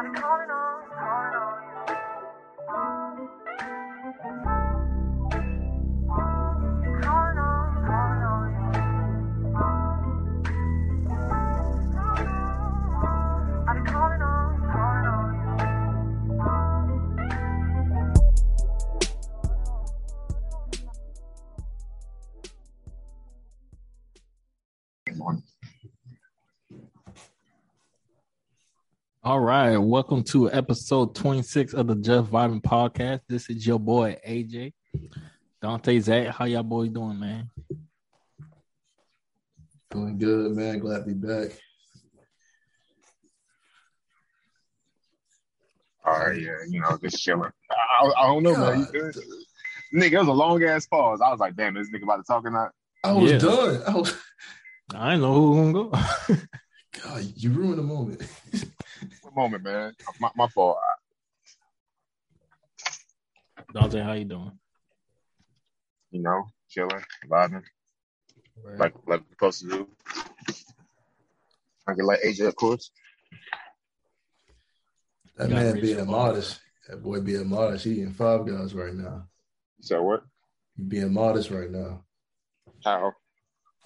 I'm calling All right, welcome to episode 26 of the Just Vibing Podcast. This is your boy AJ. Dante Zach, how y'all boys doing, man? Doing good, man. Glad to be back. All right, yeah, you know, just chilling. I, I don't know, man. You good? Nigga, it was a long ass pause. I was like, damn, this nigga about to talk or not? I was Yeah. done. I was I didn't know who was gonna go. God, you ruined the moment. One moment, man. My, my fault. Dante, how you doing? You know, chilling, vibing, like like we're supposed to do. I get like AJ, of course. That You man being your modest. That boy being modest. He eating five guys right now. So what? He being modest right now. How?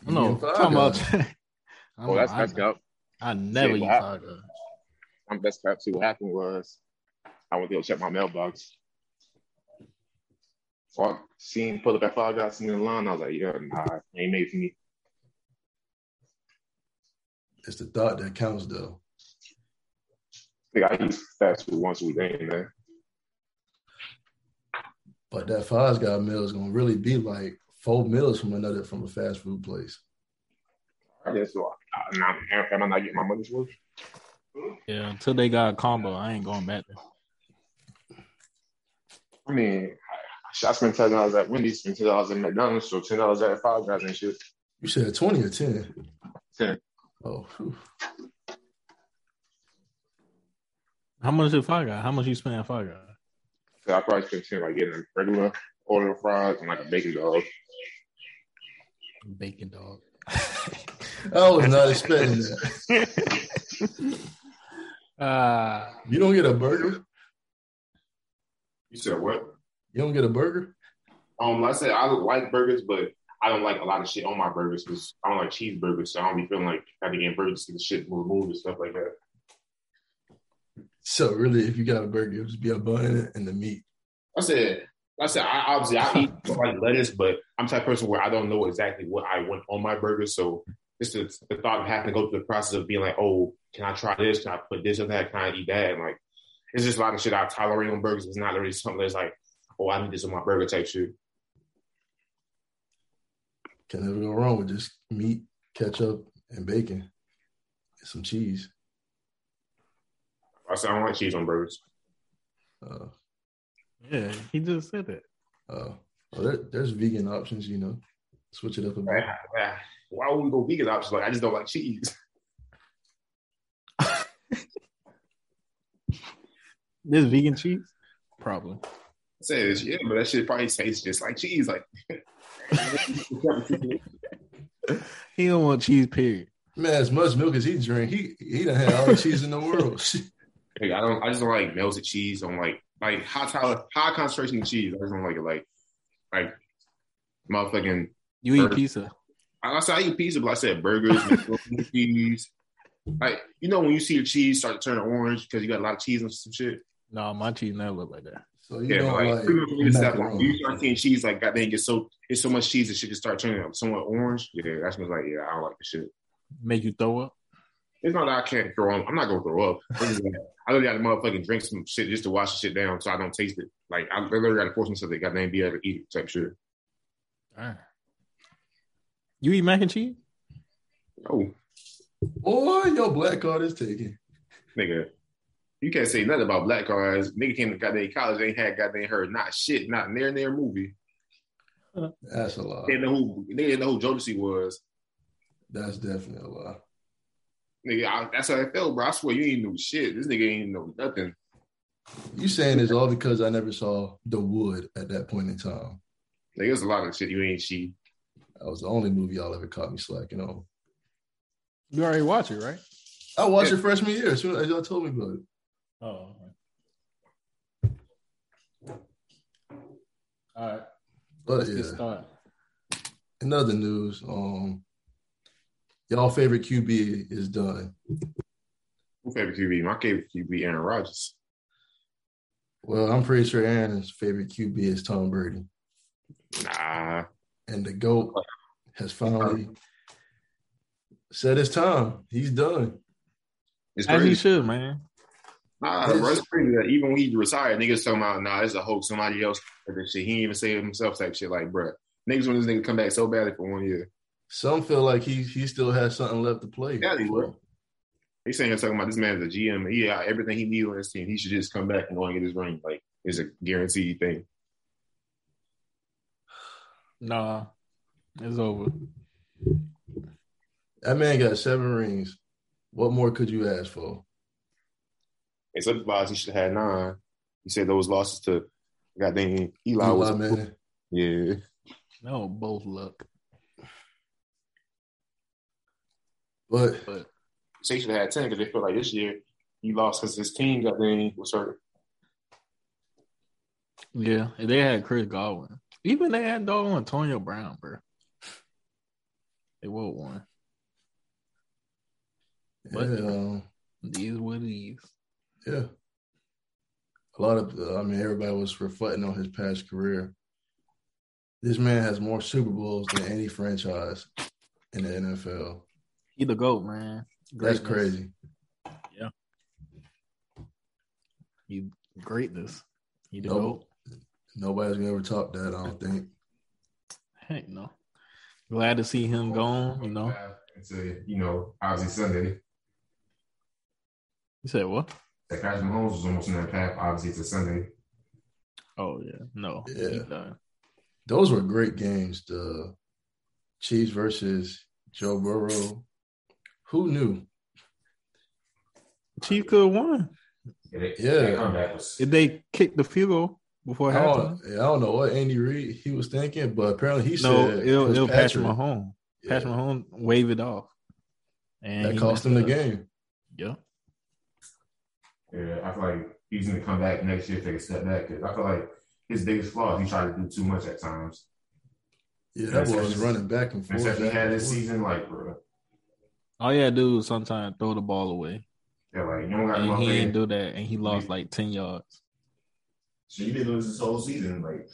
He no, eating Five talking about. Guys. I, oh, Well, that's I, that's up. I never Shit, eat what five guys. Best crap too. What happened was I went to go check my mailbox. So I seen pull up at five guys in the line. I was like, yeah, nah, ain't made for me. It's the thought that counts, though. I think I eat fast food once a week, ain't man. But that five guy meal is gonna really be like four meals from another from a fast food place. I guess so. I, now, am I not getting my money's worth? Yeah, until they got a combo, I ain't going back there. I mean, I, I spent ten dollars at Wendy's, spent ten dollars at McDonald's, so ten dollars at Five Guys and shit. You said 20 or 10? Ten. Oh, whew. How much is five guys? How much you spend at five guys? So I probably spent ten like getting a regular order of fries and like a bacon dog. Bacon dog. Oh, I was not expecting that. Uh You don't get a burger? You said what? You don't get a burger? Um, I said I like burgers, but I don't like a lot of shit on my burgers because I don't like cheeseburgers, so I don't be feeling like I be getting burgers because the shit removed and stuff like that. So really, if you got a burger, it'll just be a bun and the meat. I said, I said, I obviously I eat like lettuce, but I'm the type of person where I don't know exactly what I want on my burger. So just the, the thought of having to go through the process of being like, oh, can I try this? Can I put this or that? Can I eat that? And like, it's just a lot of shit I tolerate on burgers. It's not really something that's like, oh, I need this on my burger type shit. Can never go wrong with just meat, ketchup, and bacon, and some cheese. I said I don't like cheese on burgers. Uh, yeah, he just said that. uh, well, there, there's vegan options, you know. Switch it up a bit. Right? Why would we go vegan options? Like, I just don't like cheese. This vegan cheese? Probably. I said, yeah, but that shit probably tastes just like cheese. Like, He don't want cheese, period. Man, as much milk as he drink, he he done had all the cheese in the world. Like, I don't. I just don't like melted cheese. I don't like like high high concentration of cheese. I just don't like it. Like like motherfucking. You eat Burger. pizza. I said I eat pizza, but I said burgers, cheese. Like you know when you see the cheese start to turn orange because you got a lot of cheese and some shit. No, my cheese never look like that. so you Yeah, don't but like, like, pretty much when you start- when macaroni. you start seeing cheese like goddamn get so it's so much cheese that shit can start turning up somewhat orange. Yeah, that's when it's like yeah, I don't like the shit. Make you throw up. It's not that I can't throw up. I'm not gonna throw up. It's just like, I literally got to motherfucking drink some shit just to wash the shit down so I don't taste it. Like I literally got to force myself to goddamn be able to eat it type shit. Alright. You eat mac and cheese? Oh, Boy, your black card is taken. nigga. You can't say nothing about black cards. Nigga came to goddamn college, ain't had goddamn heard not shit, not near near movie. That's a lie. They didn't know who they didn't know who Jodeci was. That's definitely a lie. Nigga, I, that's how I felt, bro. I swear you ain't know shit. This nigga ain't know nothing. You saying it's all because I never saw The Wood at that point in time. Like there's a lot of shit you ain't see. That was the only movie y'all ever caught me slacking on. You already watch it, right? I watched Yeah. it freshman year as soon as y'all told me about it. Oh. All right. But Let's yeah, get started. in other news, um, y'all favorite QB is done. Who favorite QB? My favorite QB, Aaron Rodgers. Well, I'm pretty sure Aaron's favorite QB is Tom Brady, Nah, and the goat has finally said it's time. He's done. it's As he should, man. Nah, bro, it's crazy that even when he retired, niggas talking about, nah, it's a hoax. Somebody else did this shit. He didn't even say it himself type shit. Like, bro, niggas want this nigga to come back so badly for one year. Some feel like he he still has something left to play. Yeah, he will. He's saying here talking about this man's a GM. He got everything he needs on his team. He should just come back and go and get his ring. Like, it's a guaranteed thing. Nah, it's over. That man got seven rings. What more could you ask for? Except advised he should have had nine. He said those losses to goddamn Eli, Eli was Manning. yeah. No, both luck. But But Say he should have had ten because they feel like this year he lost because his team got goddamn was hurt. yeah, they had Chris Godwin. Even they had dog Antonio Brown, bro. They would have won. Yeah, But- um, These were these. yeah. A lot of I mean, everybody was reflecting on his past career. This man has more Super Bowls than any franchise in the NFL. He the goat, man. That's crazy. Yeah. You greatness. He the Nope. goat. Nobody's gonna ever top that. I don't think. Heck no. Glad to see him gone. You know. Into, you know, obviously Sunday. You said what? That Patrick Mahomes was almost in that path, obviously, to Sunday. Oh yeah, no. Yeah. Those were great games. The Chiefs versus Joe Burrow. Who knew? Chief could have won Yeah, they, Yeah. that was. they kicked the field goal before I halftime. don't, I don't know what Andy Reid he was thinking, but apparently he No, said it'll, was it'll Patrick Mahomes. Yeah, Patrick Mahomes wave it off, and that cost messed him the up. game. Yeah, Yeah, I feel like he's going to come back next year, take a step back. Because I feel like his biggest flaw is he tried to do too much at times. Yeah, that Yeah, boy was running back and forth. Except he had and this season, like, bro. all you gotta do is sometimes throw the ball away, Yeah, like, you don't got and he didn't do. do that, and he lost like ten yards. So you didn't lose this whole season. Like,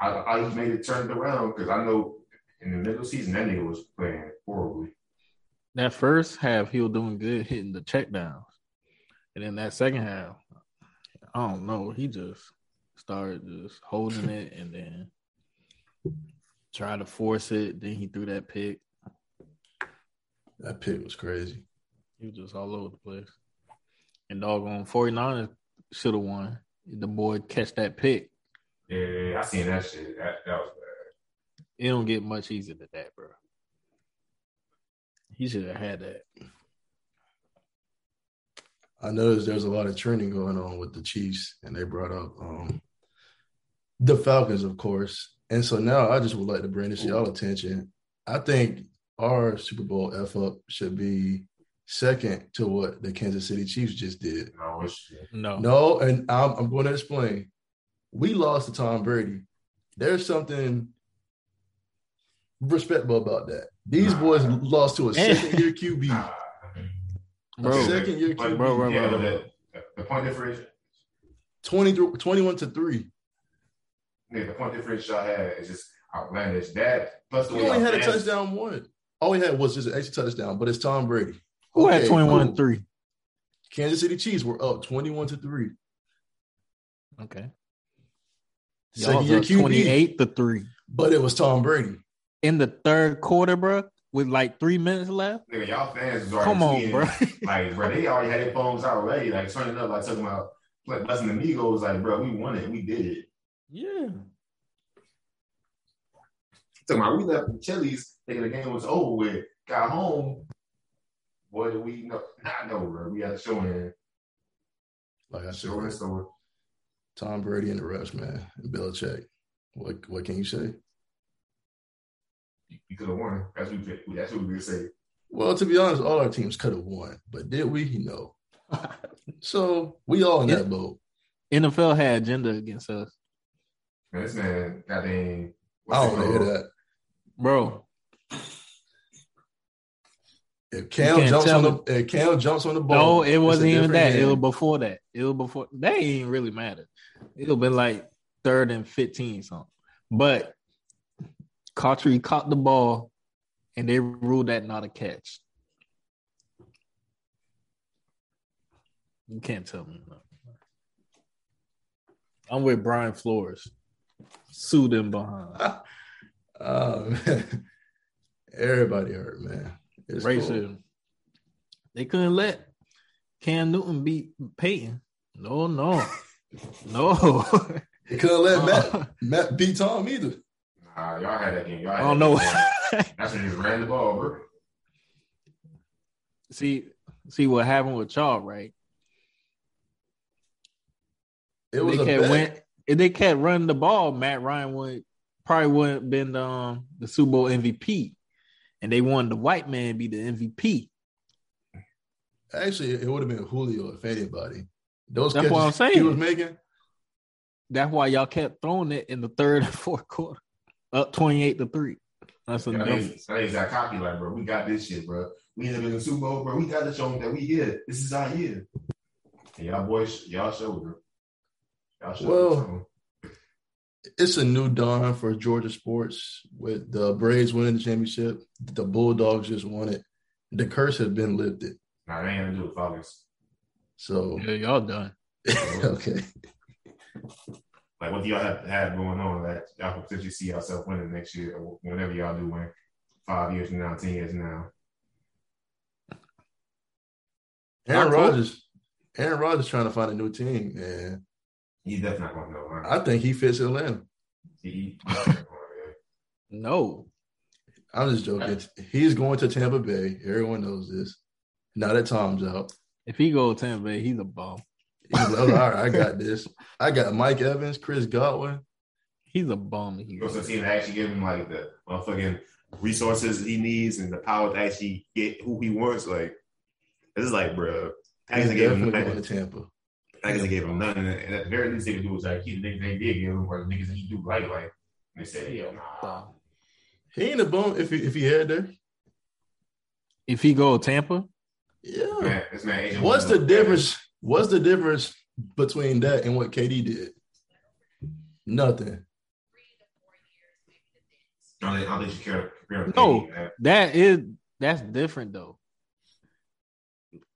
I, I made it turned around because I know in the middle of the season, that nigga was playing horribly. That first half, he was doing good, hitting the check downs, and then that second half, I don't know, he just started just holding it, and then tried to force it. Then he threw that pick. That pick was crazy. He was just all over the place. And doggone 49ers should have won. The boy catch that pick. Yeah, I seen that shit. That, that was bad. It don't get much easier than that, bro. He should have had that. I noticed there's a lot of training going on with the Chiefs, and they brought up um, the Falcons, of course. And so now I just would like to bring this to y'all attention. I think our Super Bowl F up should be second to what the Kansas City Chiefs just did. No, No. No, and I'm, I'm going to explain. We lost to Tom Brady. There's something respectable about that. These boys lost to a second year QB. Nah. Bro, Second year Like, QB. bro, bro, yeah, bro. but the, the point difference, 20 through, 21 to 3. yeah, the point difference y'all had is just outlandish. That plus the He only y'all had a touchdown one. All he had was just an extra touchdown, but it's Tom Brady. who had 21 cool. 3? Kansas City Chiefs were up 21 to 3. Okay. Second year QB. 28 to 3. But it was Tom Brady. In the third quarter, bro, with like three minutes left. Nigga, y'all fans was already Come on, seeing, bro. Like, bro, they already had their phones out already, like turning up, like talking about like blessing the Migos, like, bro, we won it, we did it. yeah. Talking about we left the Chili's, thinking the game was over with, got home. What did we know, not know, bro. We had to show him, Like I show said, his story. Tom Brady and the refs, man, and Belichick. What what can you say? You could have won. That's what we, that's what we could say. Well, to be honest, all our teams could have won, but did we? No. So we all in that boat. NFL had agenda against us, Man, this man, goddamn. I don't want to hear that. bro. If Cam jumps on the if Cam jumps on the ball, No, it wasn't even that. different It was before that. It was before that ain't really matter. It'll been like third and fifteen something. But Cotchery caught the ball and they ruled that not a catch. You can't tell me. nothing. I'm with Brian Flores. Sue them behind. Oh, man. Everybody hurt, man. It's cool. They couldn't let Cam Newton beat Peyton. No, no, no. They couldn't let Uh, Matt Matt beat Tom either. Nah, y'all had that game. Y'all I don't know. That's when he ran the ball, bro. see, see what happened with y'all, right? It was they a kept bet. went, if they kept running the ball, Matt Ryan would probably wouldn't have been the, um, the Super Bowl MVP, and they wanted the white man to be the MVP. Actually, it would have been Julio if anybody. Those That's what I'm saying. he was making. That's why y'all kept throwing it in the third and fourth quarter, up twenty eight to three. That's a That dumb. is that is that cocky, like, bro. We got this shit, bro. We end up in the Super Bowl, bro. We got to show them that we here. This is our year. And y'all boys, y'all showed them. Y'all showed Well. It's a new dawn for Georgia sports with the Braves winning the championship. The Bulldogs just won it. The curse has been lifted. Nah, they ain't gonna do it, Falcons. So Yeah, y'all done. okay. Like, what do y'all have, have going on that y'all can potentially see yourself winning next year or whenever y'all do win? Five years from now, ten years from now. Aaron Not. Rodgers. Aaron Rodgers trying to find a new team, and He's definitely not gonna know, man. I think he fits Atlanta. He, No, I'm just joking. Uh, he's going to Tampa Bay. Everyone knows this. Now that Tom's out, if he go to Tampa Bay, he's a bum. He's like, all right, I got this. I got Mike Evans, Chris Godwin. He's a bum. He He goes to a team that actually give him like the motherfucking resources he needs and the power to actually get who he wants. Like this is like, bro. He's Packers gave him definitely going nothing. to Tampa. I guess Packers gave him nothing. And at the very least, they could do was like he, the niggas they did give him, or the niggas that he do like. Like they said, hell nah. He ain't a bum if he if he had there. If he go to Tampa, Yeah. Man, man, Agent What's the difference? What's the difference between that and what KD did? Nothing. I don't think- I don't think you care. compare him to No. KD, that is that's different though.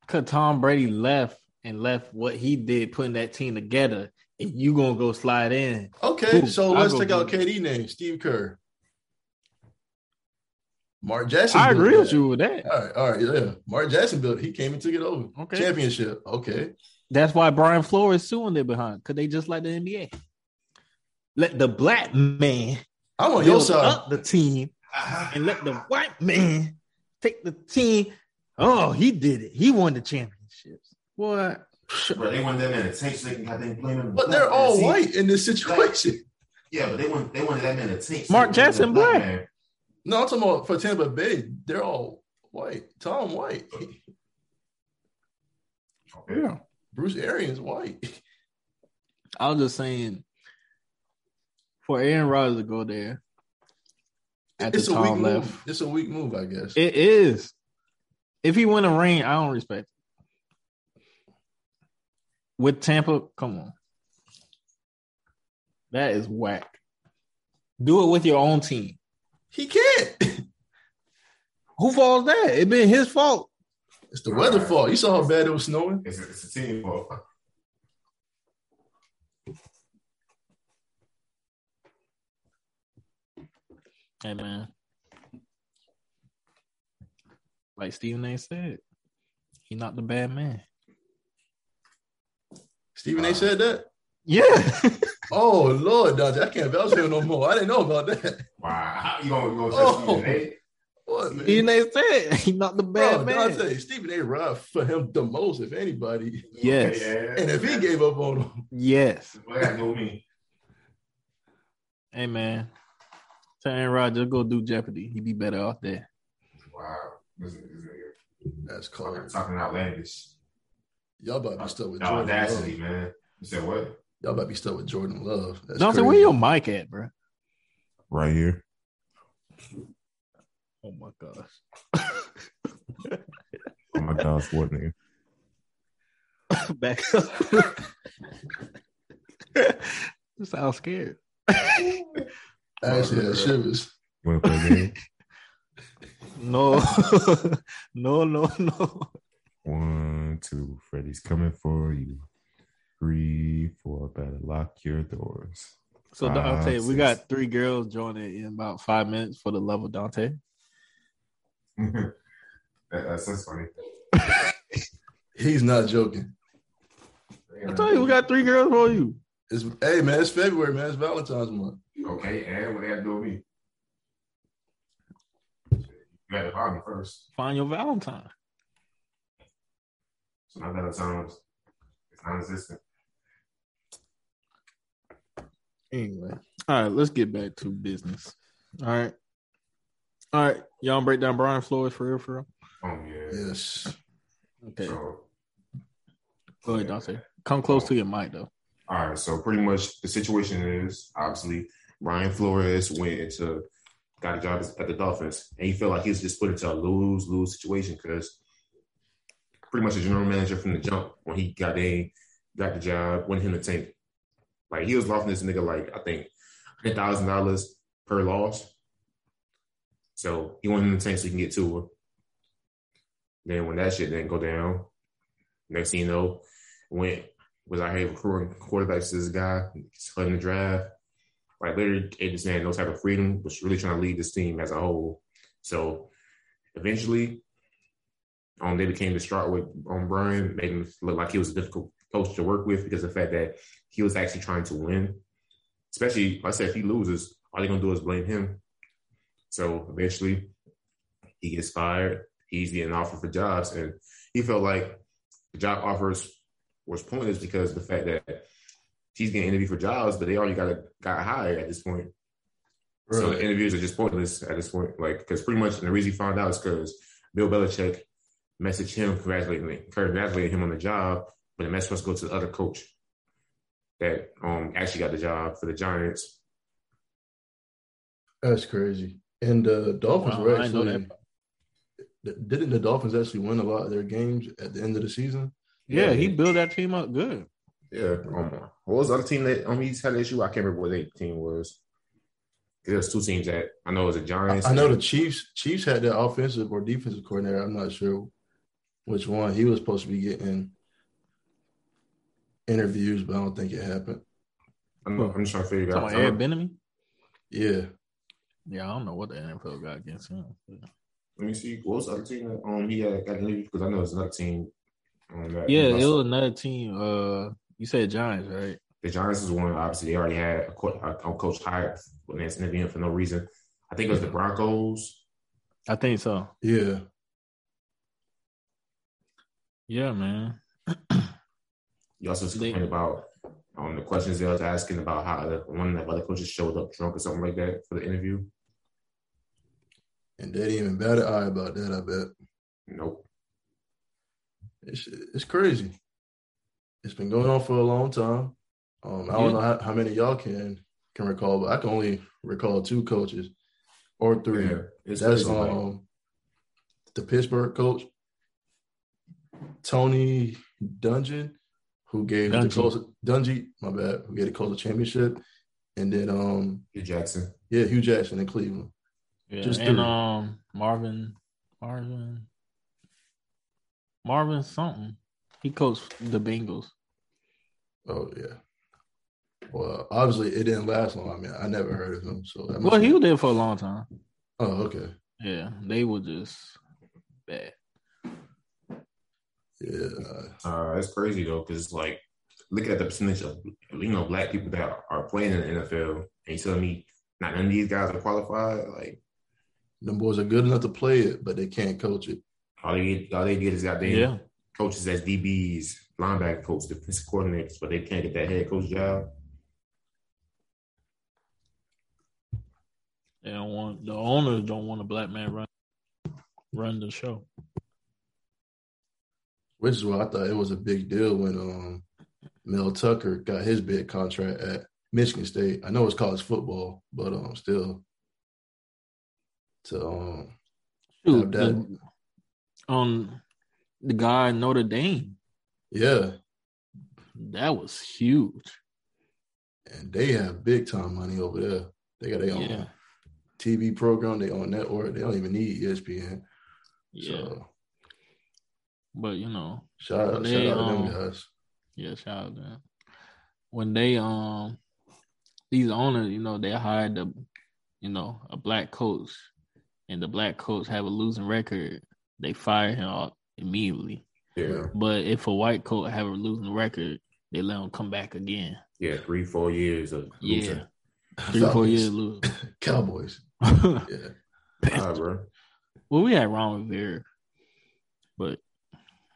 Cause Tom Brady left and left what he did, putting that team together, and you gonna go slide in. Okay, Who? so let's go take out get KD name, Steve Kerr. Mark Jackson. I agree with that. you with that. All right, all right, yeah. Mark Jackson built. He came and took it over. Okay. Championship. Okay. That's why Brian Flores suing their behind, cause they just like the NBA. Let the black man I'm on your build side. up the team and let the white man take the team. Oh, he did it. He won the championships. What? Bro, they wanted that man to take so they can goddamn blame him. But they're all white in this situation. Yeah, but they want they wanted that man to take. so Mark Jackson blame black. Man. No, I'm talking about for Tampa Bay. They're all white. Tom White. Yeah. Bruce Arians white. I was just saying, for Aaron Rodgers to go there at it's the a weak top move. left, It's a weak move, I guess. it is. If he win a ring, I don't respect it. With Tampa, come on, that is whack. Do it with your own team. He can't. Who falls that? It been his fault. It's the weather fault. You saw how bad it was snowing. It's a, it's a team fault. Hey man, like Stephen A. said, he not the bad man. Stephen A. said that. Yeah. Oh Lord, Dante, I can't vouch for him no more. I didn't know about that. Wow, How you gonna you gonna Oh. Stephen A? What man? Stephen A. said he not the bad Bro, man. Dante, Stephen A. ride for him the most, if anybody. Yes. Yeah, And if he gave up on him, Yes. what that do with me? Hey man. Tell Aaron Rodgers go do Jeopardy. He'd be better off there. Wow, this, this that's talking, cold. talking outlandish. Y'all about to be stuck with The Jordan audacity, Love. man. You said what? Y'all about to be stuck with Jordan Love. That's Dante, crazy. where your mic at, bro? Right here. Oh my gosh. Oh my gosh, what nigga? Back up. you sound scared. Actually, that shivers. You wanna play a game? No, no, no, no. One, two, Freddy's coming for you. Three, four, better lock your doors. So Five, Dante, we got three girls joining in about five minutes for the love of Dante. that, that's, that's funny. He's not joking. I told you we got three girls for you. It's hey man, it's February, man. It's Valentine's month. Okay, and what they have to do with me? You got to find me first. Find your Valentine. So my Valentine's it's non-existent. Anyway, all right, let's get back to business. All right, all right, y'all break down Brian Flores for real, for real. Oh yeah. Yes. Okay, So go ahead, Dante. Come close to your mic though. All right, so pretty much the situation is obviously Ryan Flores went into got a job at the Dolphins, and he felt like he was just put into a lose lose situation because pretty much the general manager from the jump when he got in, got the job, wanted him to tank. Like he was offering this nigga like I think hundred thousand dollars per loss, so he wanted him to tank so he can get to her. Then when that shit didn't go down, next thing you know, went was out here recruiting quarterbacks to this guy, flooding the draft. Like literally gave this man no type of freedom, was really trying to lead this team as a whole. So eventually, um, they became distraught with um, Brian, made him look like he was a difficult coach to work with because of the fact that he was actually trying to win. Especially, like I said, if he loses, all they're gonna do is blame him. So eventually, he gets fired. He's getting offered for jobs, and he felt like the job offers was pointless because of the fact that he's getting interviewed for jobs, but they already got a, got hired at this point. So the interviews are just pointless at this point. Like, because pretty much the reason he found out is because Bill Belichick messaged him congratulating, congratulating him on the job, but the message was to go to the other coach that um actually got the job for the Giants. That's crazy. And the Dolphins Wow, were I didn't know actually didn't the Dolphins actually win a lot of their games at the end of the season? Yeah, Yeah. he built that team up good. Yeah. Um, what was the other team that um he's had an issue? I can't remember what their team was. There's two teams that I know it was the I, Giants. I know the Chiefs Chiefs had their offensive or defensive coordinator. I'm not sure which one. He was supposed to be getting interviews, but I don't think it happened. I'm, I'm just trying to figure out. Talking about Ed Benjamin. Yeah. Yeah, I don't know what the NFL got against him. Let me see. What was the other team that um he had got interviewed? Because I know it's another team. Um, that Yeah, it was another team. Uh, you said Giants, right? the Giants is one. Obviously, they already had a, co- a, a coach hired when they interviewing for no reason. I think it was the Broncos. I think so. Yeah. Yeah, man. You also They- complained about um the questions they was asking about how the, one of the other coaches showed up drunk or something like that for the interview. And they didn't even bat an eye about that, I bet. Nope. It's it's crazy. It's been going on for a long time. Um, I don't know how, how many of y'all can can recall, but I can only recall two coaches or three. Yeah, it's That's crazy, like- um the Pittsburgh coach, Tony Dungy, who gave Dungy. the Colts Dungy, my bad, who gave the Colts a championship, and then um Hue Jackson. yeah, Hue Jackson in Cleveland. Yeah, Just and three. um Marvin, Marvin, Marvin something. He coached the Bengals. Oh yeah. Well, obviously it didn't last long. I mean, I never heard of him. So that Well, he be- was there for a long time. Oh, okay. Yeah, they were just bad. Yeah. Uh, it's crazy though, because like looking at the percentage of you know black people that are playing in the NFL, and you tell me not none of these guys are qualified. Like Them boys are good enough to play it, but they can't coach it. all they get, all they get is goddamn Yeah, coaches as DBs, linebacker coach, defensive coordinators, but they can't get that head coach job. they don't want the owners don't want a black man run run the show. Which is why I thought it was a big deal when um Mel Tucker got his big contract at Michigan State. I know it's college football, but um still to um Shoot, that- the, um, the guy Notre Dame, yeah, that was huge. and they have big time money over there. They got their own Yeah. TV program, they own network. They don't even need ESPN. Yeah, So but you know, shout out, They, shout out to um, them guys. Yeah, shout out to them. When they um these owners, you know, they hired the you know, a black coach and the black coach have a losing record, they fire him off immediately. Yeah, But if a white coach have a losing record, they let him come back again. yeah, three, four years of losing. Yeah. Three, four years lose. Cowboys. Yeah. All right, bro. we had Ron Rivera.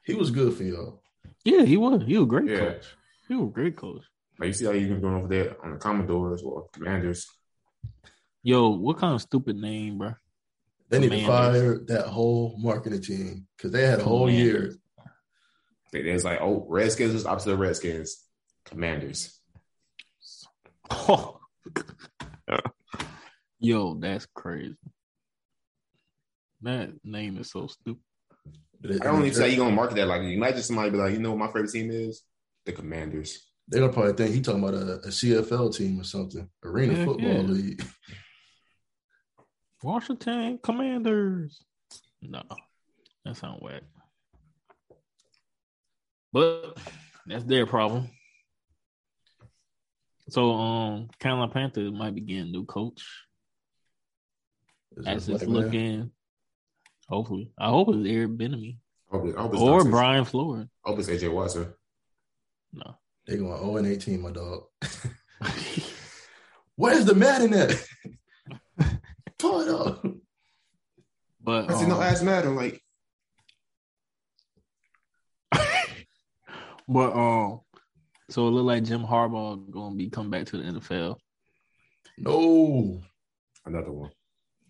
But He was good for y'all. yeah, he was. He was a great Yeah. coach. He was a great coach. Like you see how you been doing over there on the Commodores or Commanders. Yo, what kind of stupid name, bro? They need to fire that whole marketing team because they had a whole year. They- There's like, oh, Redskins is opposite of Redskins. Commanders. Yo, that's crazy. That name is so stupid. I don't even say how you gonna market that. Like, imagine somebody be like, you know what my favorite team is? The Commanders. They're gonna probably think he talking about a, a CFL team or something, Arena Heck Football yeah. League. Washington Commanders. No, that sounds whack. But that's their problem. So, um, Carolina Panthers might be getting a new coach Is as it's black man? looking. Hopefully, I hope it's Eric Bieniemy I hope, it, hope it's or not- Brian Flores. I hope it's AJ Watson. No, They going 0 and 18, my dog. Where's the Madden at? Pull it up. but I see no um, ass matter. Like, but um, so it look like Jim Harbaugh gonna be coming back to the NFL. No, another one.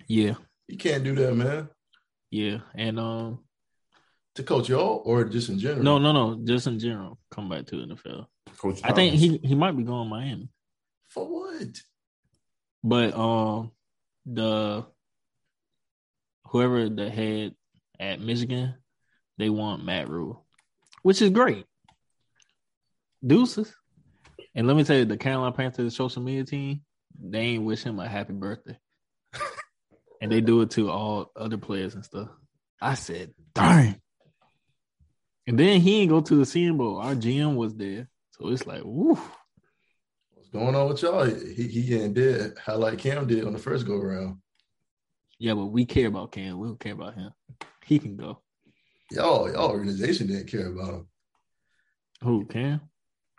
Yeah, you can't do that, man. Yeah, and um, To coach y'all or just in general? no, no, no, just in general, come back to the NFL. Coach I think he he might be going Miami, For what? but um, the whoever the head at Michigan, they want Matt Rhule, which is great. Deuces, and let me tell you, the Carolina Panthers social media team, they ain't wish him a happy birthday, and they do it to all other players and stuff. I said, darn. And then he ain't go to the Senior Bowl. Our GM was there, so it's like, woo. What's going on with y'all? He, he getting dead, how like Cam did on the first go around. Yeah, but we care about Cam. We don't care about him. He can go. Y'all, y'all organization didn't care about him. Who Cam?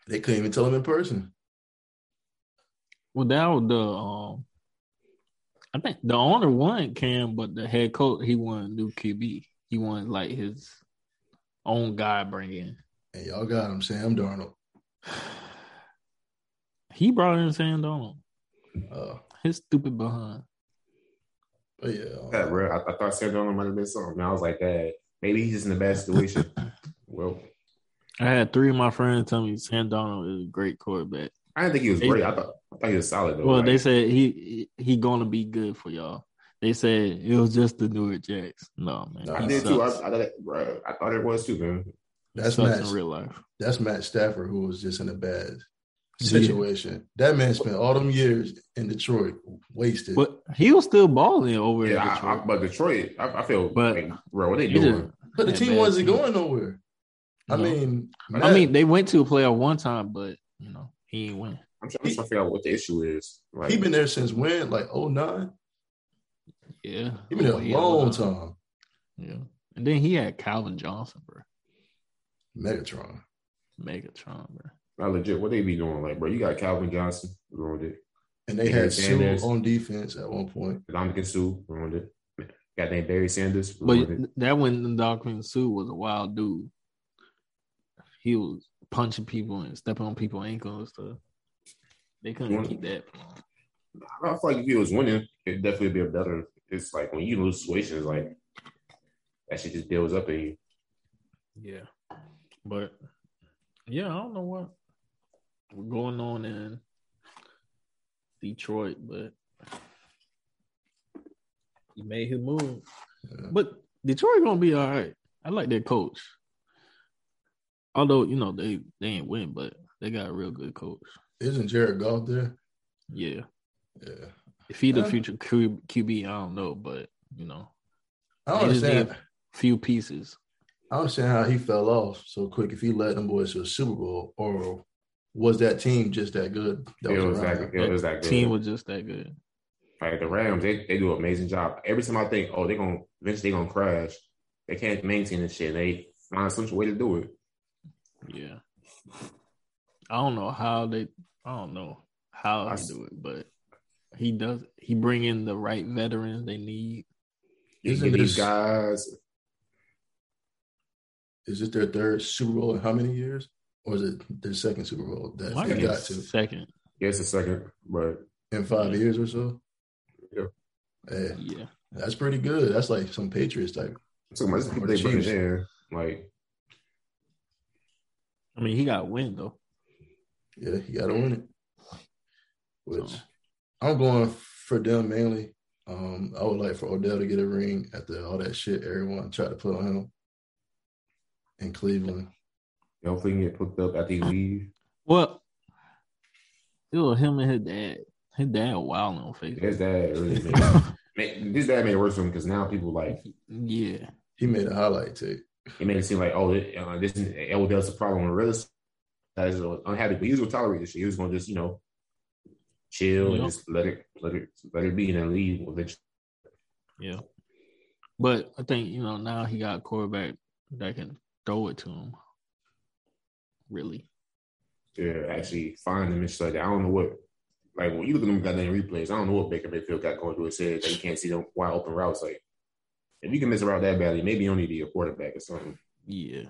They couldn't even tell him in person. Well, that was the um. I think the owner wanted Cam, but the head coach he wanted new QB. He wanted like his own guy bring in. And y'all got him, Sam Darnold. He brought in Sam Donald. Uh, His stupid behind. but yeah, Yeah, bro. I, I thought Sam Darnold might have been something. I was like, that maybe he's just in a bad situation. well, I had three of my friends tell me Sam Donald is a great quarterback. I didn't think he was great. I thought I thought he was solid though. Well, Like, they said he he gonna be good for y'all. They said it was just the New York Jets. No man, Nah, I he did too. I. I, thought it- bro, I thought it was too, man. That's Matt. in real life. That's Matt Stafford, who was just in a bad Yeah. situation. That man spent all them years in Detroit, wasted. But he was still balling over in Yeah, I, I, Detroit. but Detroit, I, I feel. But- like, bro, what they doing? just- But the team wasn't team. going nowhere. I No. mean, I mean, they went to a playoff one time, but you know he ain't win. I'm trying, to figure out what the issue is. Like, he been there since when? Like 09? Yeah, He been there Oh, a long time. Yeah, and then he had Calvin Johnson, bro. Megatron. Megatron, bro. not legit. What they be doing? Like, bro, you got Calvin Johnson ruined it. And they Barry had Suh Sanders. on defense at one point. Ndamukong Suh ruined it. Got named Barry Sanders But ruined it. that when Doctor Sue was a wild dude. He was punching people and stepping on people's ankles and stuff. They couldn't keep that. I feel like if he was winning, it'd definitely be a better. It's like when you lose situations, like that shit just builds up in you. Yeah, but yeah, I don't know what we're going on in Detroit, but he made his move. Yeah. But Detroit gonna be all right. I like their coach. Although you know they they ain't win, but they got a real good coach. Isn't Jared Goff there? Yeah, Yeah. if he the future Q, QB, I don't know, but you know, I don't understand. need few pieces. I don't understand how he fell off so quick. If he led them boys to a Super Bowl, or was that team just that good? That It was was that, him? it was that good. Team was just that good. Like the Rams, they, they do an amazing job. Every time I think, oh, they're gonna eventually they're gonna crash, they can't maintain this shit. They find some way to do it. Yeah, I don't know how they. I don't know how I they do it, but he does. He bring in the right veterans they need. Isn't these this- guys. Is it their third Super Bowl in how many years? Or is it their second Super Bowl that Might they got to second. Yes, the second, but in five years or so? Yeah. Hey, Yeah, that's pretty good. That's like some Patriots type. so much Or people the they bring Chiefs. in. Like I mean he got a win though. Yeah, he got to win it. Which So- I'm going for them mainly. Um, I would like for Odell to get a ring after all that shit everyone tried to put on him in Cleveland. hopefully he can get hooked up after he leave. Well, it was him and his dad. His dad wild on Facebook. His dad really made, made his dad made it worse for him because now people like yeah, He made a highlight tape. He made it seem like oh it, uh, this is a problem with real estate. Guys are unhappy, but he was gonna tolerate this shit. He was gonna just you know chill Yeah. and just let it let it let it be and then leave eventually. yeah. But I think you know now he got a quarterback that can throw it to him. Really, Yeah, actually find them and stuff. I don't know what, like when you look at them goddamn replays, I don't know what Baker Mayfield got going through his head that you can't see them wide open routes. Like if you can miss a route that badly, maybe you don't need to be a quarterback or something. yeah.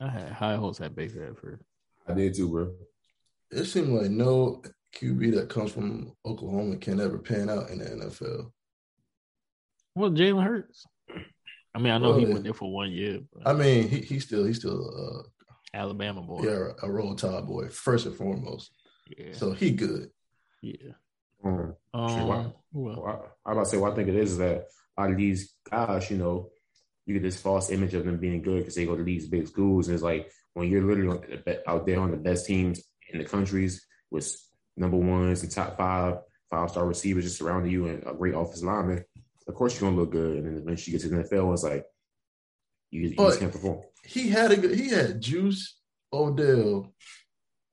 I had high hopes at Baker at first. I did too, bro. It seemed like no QB that comes from Oklahoma can ever pan out in the NFL. Well, Jalen Hurts. I mean, I know he Well, went there for one year. But I mean, he he still he's still a Alabama boy. uh yeah a roll tide boy first and foremost. yeah, So he good. yeah. Um, Um, why- well, I, I about to say what I think it is is that a lot of these guys, you know, you get this false image of them being good because they go to these big schools. And it's like when you're literally on the out there on the best teams in the countries with number ones and top five, five star receivers just surrounding you and a great offensive lineman. Of course, you're gonna look good. And then eventually you get to the NFL, it's like you, you just can't perform. He had a good he had Juice, Odell,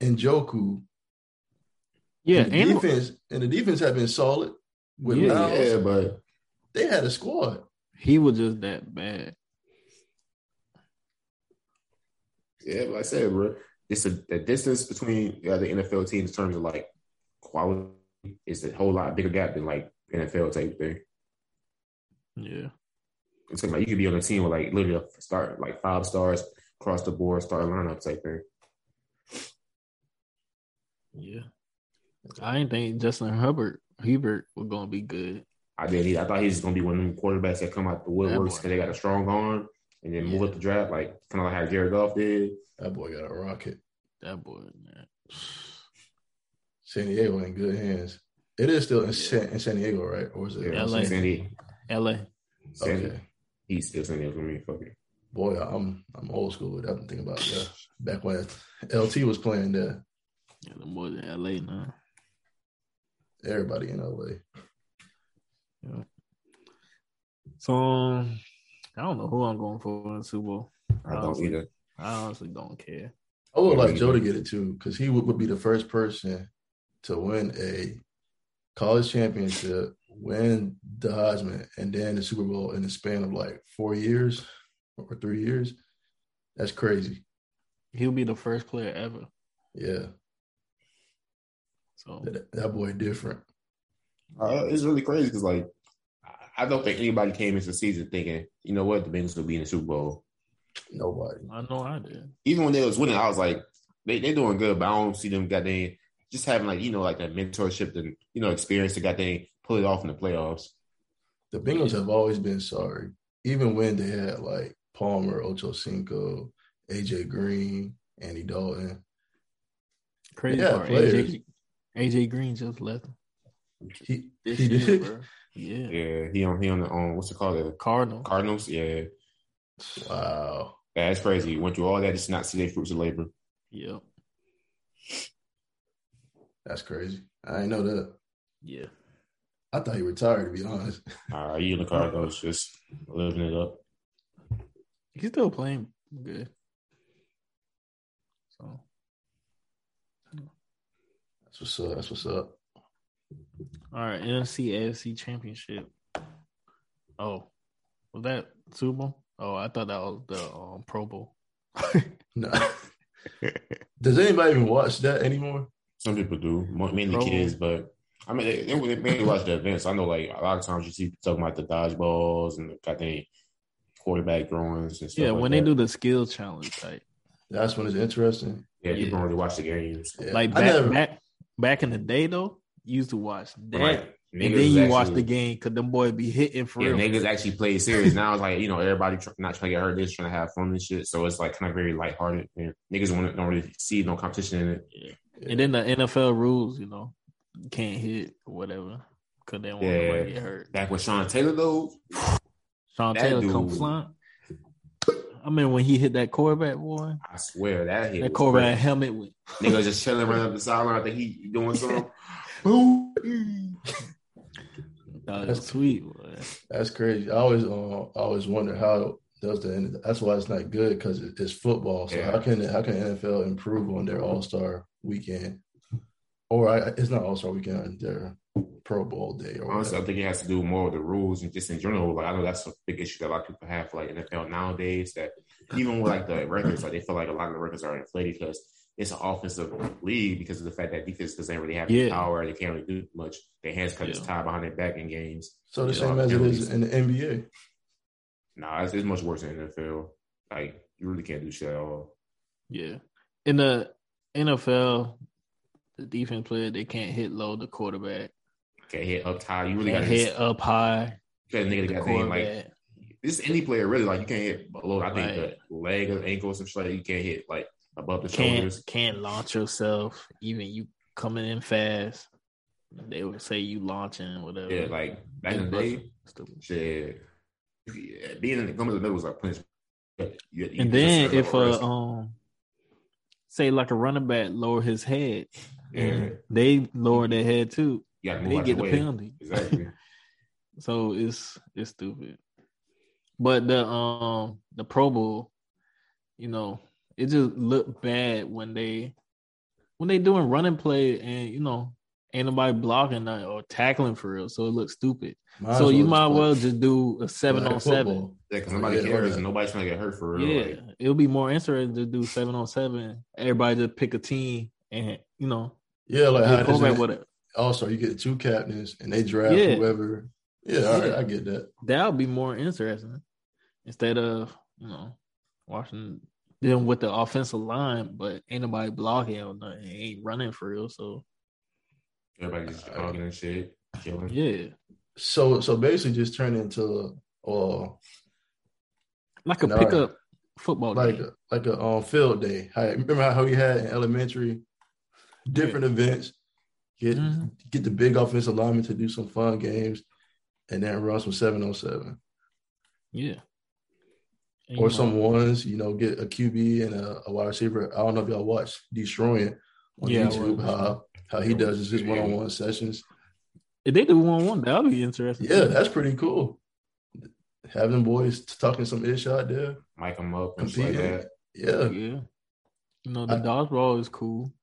and Njoku. Yeah, and the and defense and the defense had been solid with Yeah, Myles. Yeah, but They had a squad. he was just that bad. Yeah, like I said, bro, it's a the distance between uh, the NFL teams in terms of like quality is a whole lot bigger gap than like NFL type thing. Yeah, It's like you could be on a team with like literally a start like five stars across the board, star lineup type thing. yeah. I didn't think Justin Hubbard Hubert was gonna be good. I did. He, I thought he was gonna be one of them quarterbacks that come out the woodworks boy. because they got a strong arm and then move up the draft, like kind of like how Jared Goff did. That boy got a rocket. That boy, man. San Diego in good hands. It is still in, San, in San Diego, right? Or is it Yeah, LA. Sandy, L.A. Sandy, Okay. he's still San Diego for me. Fuck it. Boy, I'm I'm old school with that. I'm thinking about that. Back when LT was playing there, Yeah, the boys in L.A. now. Everybody in LA. Yeah. So um, I don't know who I'm going for in the Super Bowl. I don't Honestly. either. I honestly don't care. I would like Joe to get it too, because he would, would be the first person to win a college championship, win the Heisman, and then the Super Bowl in the span of like four years or three years. That's crazy. He'll be the first player ever. Yeah, So that, that boy different. Uh, it's really crazy because like I- I don't think anybody came into the season thinking, you know what, the Bengals will be in the Super Bowl. Nobody. I know I did. Even when they was winning, I was like, they they doing good, but I don't see them got they just having like you know like that mentorship and you know experience to got they pull it off in the playoffs. The Bengals have always been sorry, even when they had like Palmer, Ocho Cinco, AJ Green, Andy Dalton. Crazy Yeah, part. players. AJ, AJ Green just left. He, This he year, did. bro. Yeah. Yeah, he on he on the on what's it called the Cardinal. Cardinals. Yeah, Wow. that's crazy. Went through all that just to not see their fruits of labor. Yep. That's crazy. I didn't know that. Yeah. I thought he retired, to be honest. Uh, you in the Cardinals just living it up. He's still playing good. So That's what's up. That's what's up. all right, NFC AFC championship. Oh, was that Super Bowl? Oh, I thought that was the um, Pro Bowl. No. Does anybody even watch that anymore? Some people do, mainly Bro. kids, but I mean, they, they mainly watch the events. I know, like a lot of times you see people talking about the dodgeballs and the goddamn quarterback drawings and stuff. yeah, like when that. they do the skill challenge, like That's when it's interesting. yeah, people yeah. don't really watch the games. Yeah. like back never- back back in the day though, you used to watch that, Like, and then you is watch the game because them boys be hitting for Yeah, real. niggas actually play serious. Now it's like, you know, everybody tr- not trying to get hurt, they're just trying to have fun and shit. So it's like kind of very lighthearted. And niggas don't, don't really see no competition in it. Yeah. And then the NFL rules, you know, you can't hit or whatever because they don't want Yeah. nobody to get hurt. Back with Sean Taylor, though, Sean That Taylor come dude- flying. I mean, when he hit that quarterback boy, I swear that hit. that was quarterback crazy. helmet went. Niggas just chilling right up the sideline. I think he doing something. Boom. Thought it was sweet. boy. That's crazy. I always, uh, I always wonder how does the that's why it's not good because it's football. So Yeah. how can how can NFL improve on their All Star weekend, or I, it's not All Star weekend, their Pro Bowl day or Honestly, I think it has to do more with the rules and just in general. Like I know that's a big issue that a lot of people have like NFL nowadays. That even with like the records, like they feel like a lot of the records are inflated because it's an offensive league because of the fact that defense doesn't really have Yeah. the power. They can't really do much. Their hands cut is Yeah. tied behind their back in games. So the Yeah, same as it is in the NBA. Nah, it's, it's much worse in NFL. Like you really can't do shit at all. Yeah. In the NFL, the defense player they can't hit low the quarterback. Can't hit up high. You really got to hit up high That nigga the got like this any player really like you can't hit below. I think the leg or ankle or some shit. Like, you can't hit like above the can't shoulders. can't launch yourself. Even you coming in fast, they would say you launching whatever. Yeah, like back in the day, shit. yeah, Being in the coming to the middle was like punishment. You, you And then if a uh um say like a running back lower his head, Yeah. and they lower their head too, you they get your the way. penalty. Exactly. So it's it's stupid. But the um the Pro Bowl, you know, it just looked bad when they when they doing running play and you know ain't nobody blocking that or tackling for real, so it looks stupid. Might so as you might as well just do a seven on seven. Yeah, because nobody Yeah, cares yeah. and nobody's trying to get hurt for real. Yeah, Like, it'll be more interesting to do seven on seven. Everybody just pick a team and you know, Yeah, like how it is quarterback in- with it. also you get two captains and they draft Yeah. whoever. Yeah, all right, Yeah. I get that. That would be more interesting instead of you know watching them with the offensive line, but ain't nobody blocking or nothing, ain't running for real. So everybody just jogging and shit, killing. yeah, So so basically just turn into uh like a No. pickup football like game. a, like a um, field day. How, remember how we had in elementary different events? Get Mhm. get the big offensive lineman to do some fun games, and then run some seven on seven Yeah, And, or some know, ones. You know, get a QB and a, a wide receiver. I don't know if y'all watch Deestroying on Yeah, YouTube. How how he does his one on one sessions. If they do one on one, that'll be interesting. Yeah, that's pretty cool. Having boys talking some ish out there, Mic them up and shit like that. Yeah, yeah. You know, the I- dodgeball is cool.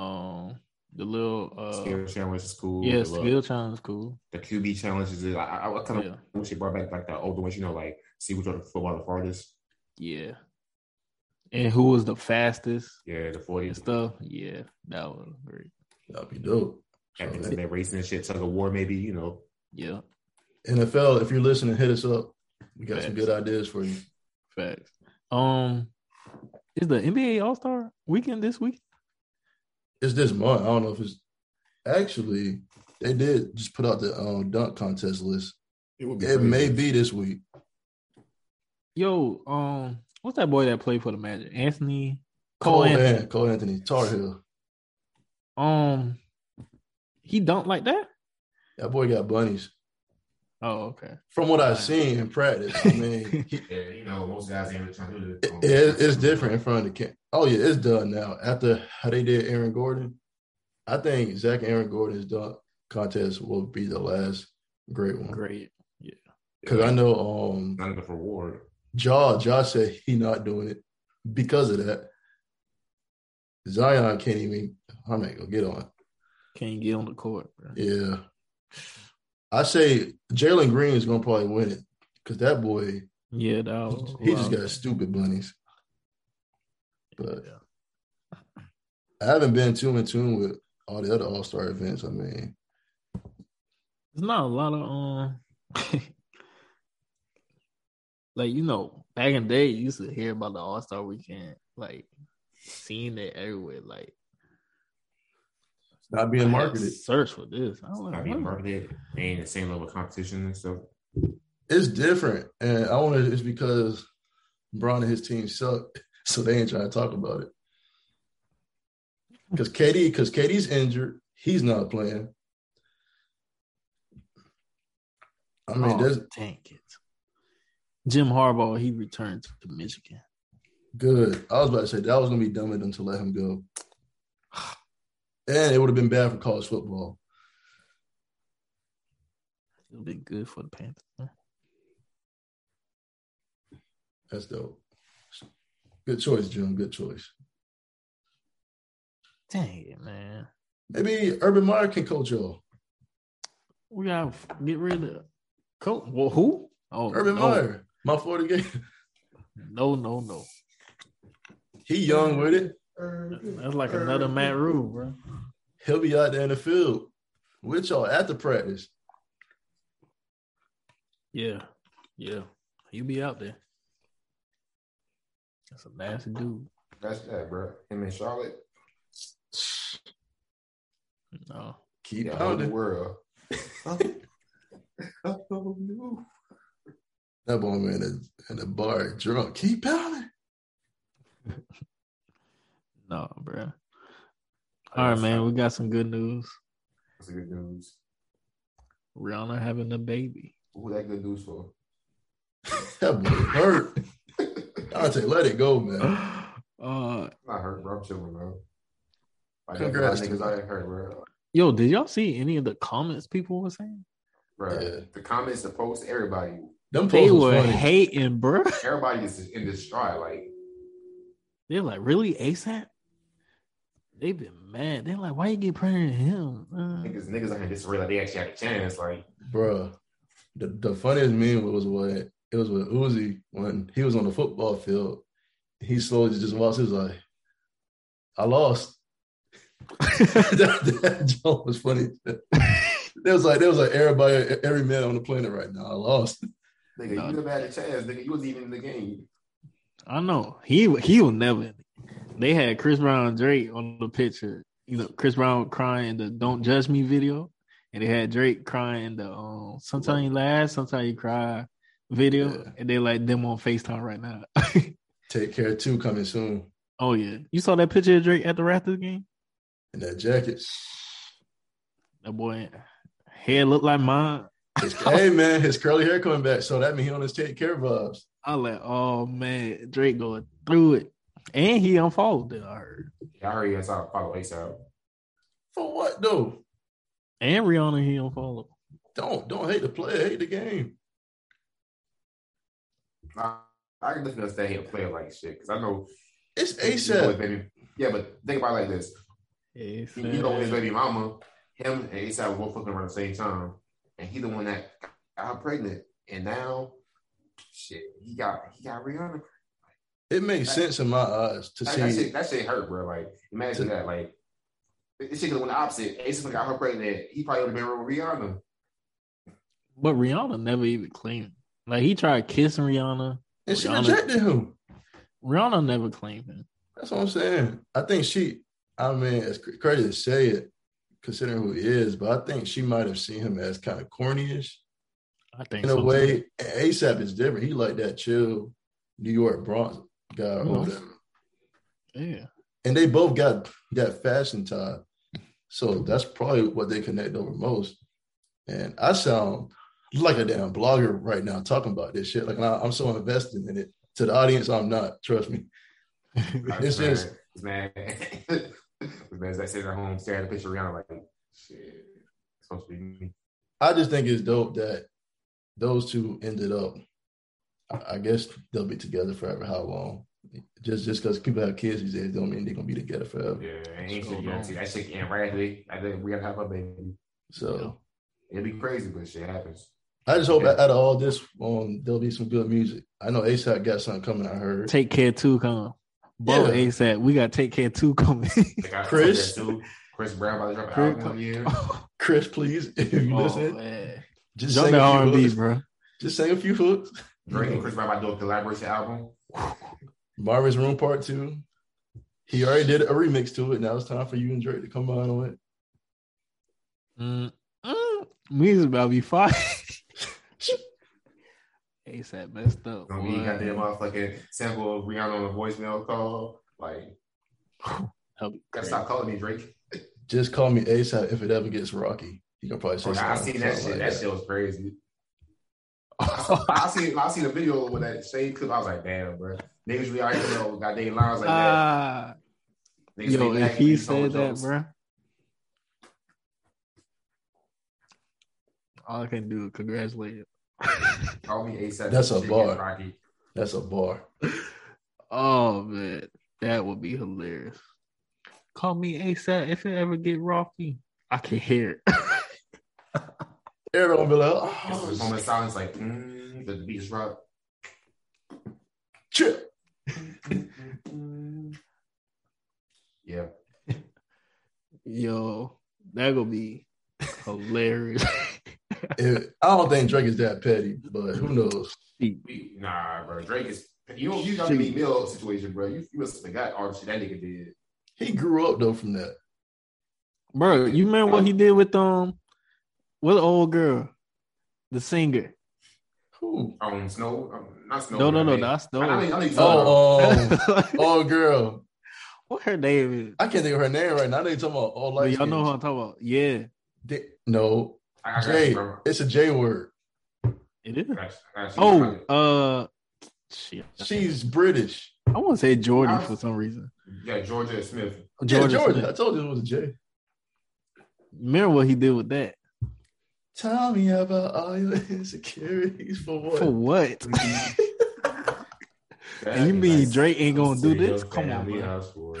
Um, the little uh, Skill challenge is cool. yeah, the, skill challenge is cool. the QB challenges is I, I, I kind of Yeah. wish they brought back like the older ones. You know, like see which one the football the farthest. Yeah. And who was the fastest Yeah, the forty. and stuff? Yeah, that was great. that'd be dope. So, Captains in that racing and shit, tug of war, maybe. You know, Yeah, NFL, if you're listening, hit us up. We got some good ideas for you. facts. Um, is the NBA All Star weekend this week? It's this month. I don't know if it's actually they did just put out the um, dunk contest list. it would be. It may be this week. Yo, um, what's that boy that played for the Magic? Anthony Cole, Cole, Anthony. An- Cole Anthony, Tar Heel. Um, he dunked like that. That boy got bunnies. Oh, okay. From what I've seen in practice, I mean, Yeah, you know, most guys ain't really trying to do it, this. it- it's different in front of the camp. Oh yeah, it's done now. After how they did Aaron Gordon, I think Zach Aaron Gordon's dunk contest will be the last great one. Great. Yeah. Because I know um Not enough reward. Jaw Jaw said he not doing it because of that. Zion can't even. I'm not gonna get on. Can't get on the court. Bro. Yeah, I say Jalen Green is gonna probably win it because that boy Yeah, that was, he just wow. got stupid bunnies. But Yeah. I haven't been too in tune with all the other All Star events. I mean, There's not a lot of um, like you know, back in the day, you used to hear about the All Star Weekend, like seeing it everywhere. Like it's not I being had marketed. Search for this. I was Not like, being what? marketed. They ain't the same level of competition and stuff. It's different, and I want to. It's because Braun and his team suck, so they ain't trying to talk about it. Because Katie, because KD's injured, he's not playing. I mean, oh, there's dang it. Jim Harbaugh, he returned to Michigan. good. I was about to say that was gonna be dumb of them to let him go, and it would have been bad for college football. It would be good for the Panthers. huh? That's dope. Good choice, Jim. Good choice. Dang it, man. Maybe Urban Meyer can coach y'all. We gotta get rid of coach. Well, who? Oh, Urban no. Meyer, my Florida game. No, no, no. He young with it. That's like another Matt Rhule, bro. He'll be out there in the field with y'all at the practice. Yeah, yeah. He'll be out there. That's a nasty dude. That's that, bro. Him in Charlotte. No. Keep Yeah, whole new pounding. world. oh, no. That boy man in the, in the bar drunk. Keep pounding. No, bro. All right, man. We got some good news. That's a good news. Rihanna having a baby. Who that good news for? That boy hurt. I say, let it go, man. uh, I'm not hurt, bro. I'm chilling, bro. Like, Congrats Congrats, niggas you. out here hurt, bro. yo, did y'all see any of the comments people were saying? Bro, Yeah. the comments, the posts, everybody, Them They posts was were funny. hating, bro. everybody is in this stride. Like, They're like, really, ASAP? They've been mad. They're like, why you get pregnant with him? Uh, niggas, niggas out here just realize they actually had a chance. Like, Bruh. The, the funniest meme was what it was with Uzi when he was on the football field. He slowly just walks. He was like, I lost. that, that joke was funny. There was like there was like everybody, every man on the planet right now. I lost. nigga, No. you never had a chance, nigga. You wasn't even in the game. I know he he will never. They had Chris Brown and Drake on the picture. You know, Chris Brown crying the "Don't Judge Me" video, and they had Drake crying the um, "Sometimes you laugh, sometimes you cry" video, Yeah. and they like them on Facetime right now. Take care too coming soon. oh yeah, you saw that picture of Drake at the Raptors game? And that jacket. That boy hair looked like mine. Hey man, his curly hair coming back. So that means he on his take care vibes. I like, oh man, Drake going through it, and he unfollowed it. I heard, Yeah, I heard you guys out follow ASAP. For what though? and Rihanna he unfollowed. Don't don't hate the player, hate the game. I, I can definitely understand him playing like shit because I know It's you know ASAP. baby. Yeah, but think about it like this: Yeah, you you know his baby mama, him and ASAP were both fucking around the same time, and he the one that got her pregnant, and now, shit, he got he got Rihanna. It makes sense in my eyes to That, that see shit, that shit hurt, bro. Like, imagine that. Like, this shit could have went the opposite. ASAP got her pregnant. He probably would have been with Rihanna. But Rihanna never even claimed. Like he tried kissing Rihanna. and she Rihanna- rejected him. Rihanna never claimed him. That's what I'm saying. I think she, I mean, it's crazy to say it, considering who he is, but I think she might have seen him as kind of cornyish I think in so a too. way. ASAP is different. He like that chill, New York Bronx guy or Mhm. whatever. Yeah. And they both got that fashion tie. So that's probably what they connect over most. And I sound like a damn blogger right now talking about this shit. Like I- I'm so invested in it. To the audience, I'm not. Trust me. It's just man. man, as I sit at home staring at the picture around like shit. It's supposed to be me. I just think it's dope that those two ended up. I I guess they'll be together forever. How long? Just just because people have kids these days don't mean they're gonna be together forever. Yeah, ain't Sure shit don't. guaranteed. That shit can end right after they, after we gotta have a baby. So It'd be crazy, but shit happens. I just hope out of all this, um, there'll be some good music. I know ASAP got something coming. I heard. Take care two coming. Both Yeah. ASAP. We got take care two coming. Chris? Chris Brown about to drop an Chris- album one year. Chris, please, if you oh, listen, man. just Jump sing that a R few and B, hooks. bro. Just sing a few hooks. Drake and Chris Brown about to do a collaboration album. Marvin's Room Part Two. He already did a remix to it. Now it's time for you and Drake to come on on it. Mm, mm, Music's about to be fire. ASAP messed up. Gonna be boy. got that motherfucking sample of Rihanna on a voicemail call. Like, That'll gotta stop calling me Drake. Just call me ASAP if it ever gets rocky. You can probably say Oh, I seen that shit. like that shit was crazy. I see, I see a video with that shade clip. I was like, damn, bro. Niggas really out here know goddamn lines like that. Uh, Niggas yo, if he can be told said that, jokes. bro, all I can do is congratulate him. Call me ASAP. That's a bar. Rocky. That's a bar. oh man, that would be hilarious. Call me ASAP if it ever get rocky. I can hear it. Everyone be like, It's oh, a moment of silence, like, mm, the beat is rough. chip. Yeah. Yo, that gonna be hilarious. It- I don't think Drake is that petty, but who knows? Nah, bro. Drake is you don't you got the Meek Mill situation, bro. You, you must have forgot all shit that nigga did. He grew up though from that. Bro, you remember what he did with um with the old girl, the singer? Who? Um, Snow, um, not Snow. No, no, no, I mean, that's I, I, no. I think so. Oh, um, oh, girl. what her name is? I can't think of her name right now. They talking about all But light. y'all know who I'm talking about. Yeah, They, no, I, I got J. you. It's a J word. it is. I got you, I got you. Oh, uh, shit. She's British. I want to say Jordan I- for some reason. yeah, Jorja Smith. Jorja. yeah, Jorja. Smith. I told you it was a J. Remember what he did with that? Tell me about all your insecurities for what? For what? and you mean Drake ain't gonna do this? Come on, bro.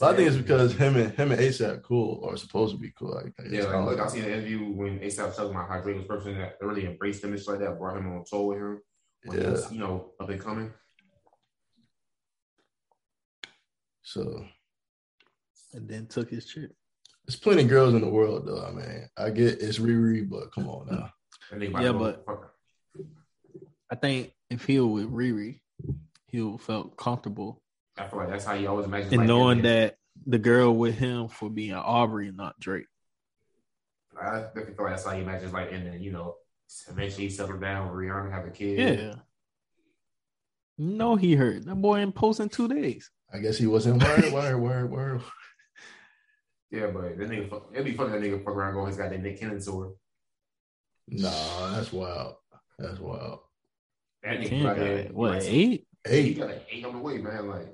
I think it's because him and him and ASAP cool or supposed to be cool. Like, I guess. Yeah, like, look. I seen an interview when ASAP was talking about how Drake was the person that really embraced him and shit like that, brought him on tour with him when he was, you know, up and coming. So And then took his chip. There's plenty of girls in the world though. I mean, I get it's Riri, but come on now. And they about Yeah, but- I think if he was with Riri, he would felt comfortable I feel like that's how you always imagine. in like, knowing that the girl with him for being Aubrey and not Drake. I definitely feel like that's how you imagine, like, and then you know, eventually he settled down with Rihanna, have a kid. Yeah. No, he hurt. That boy in post in two days. I guess he wasn't word, word, word, word. Yeah, but that nigga, fuck- it'd be funny that nigga fuck around going his goddamn Nick Cannon tour. Nah, that's wild. That's wild. That nigga got got that- what like, eight? He got an eight on the way, man. Like,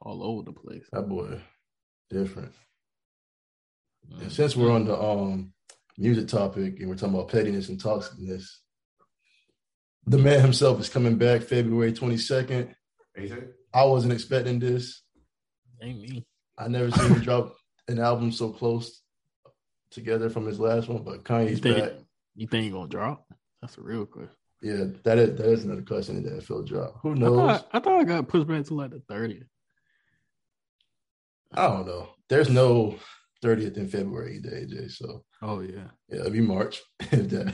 All over the place. That boy, different. Mm. And since we're on the um music topic and we're talking about pettiness and toxicness, the man himself is coming back February 22nd. I wasn't expecting this. Ain't me. I never seen him drop an album so close together from his last one, but You Kanye's think back. you think he gonna drop? That's a real question. Yeah, that is that is another question that Phil drop. Who I knows? thought, I thought I got pushed back to like the 30th. I don't know. There's no 30th in February either, AJ. So Oh yeah. yeah, it'll be March. if that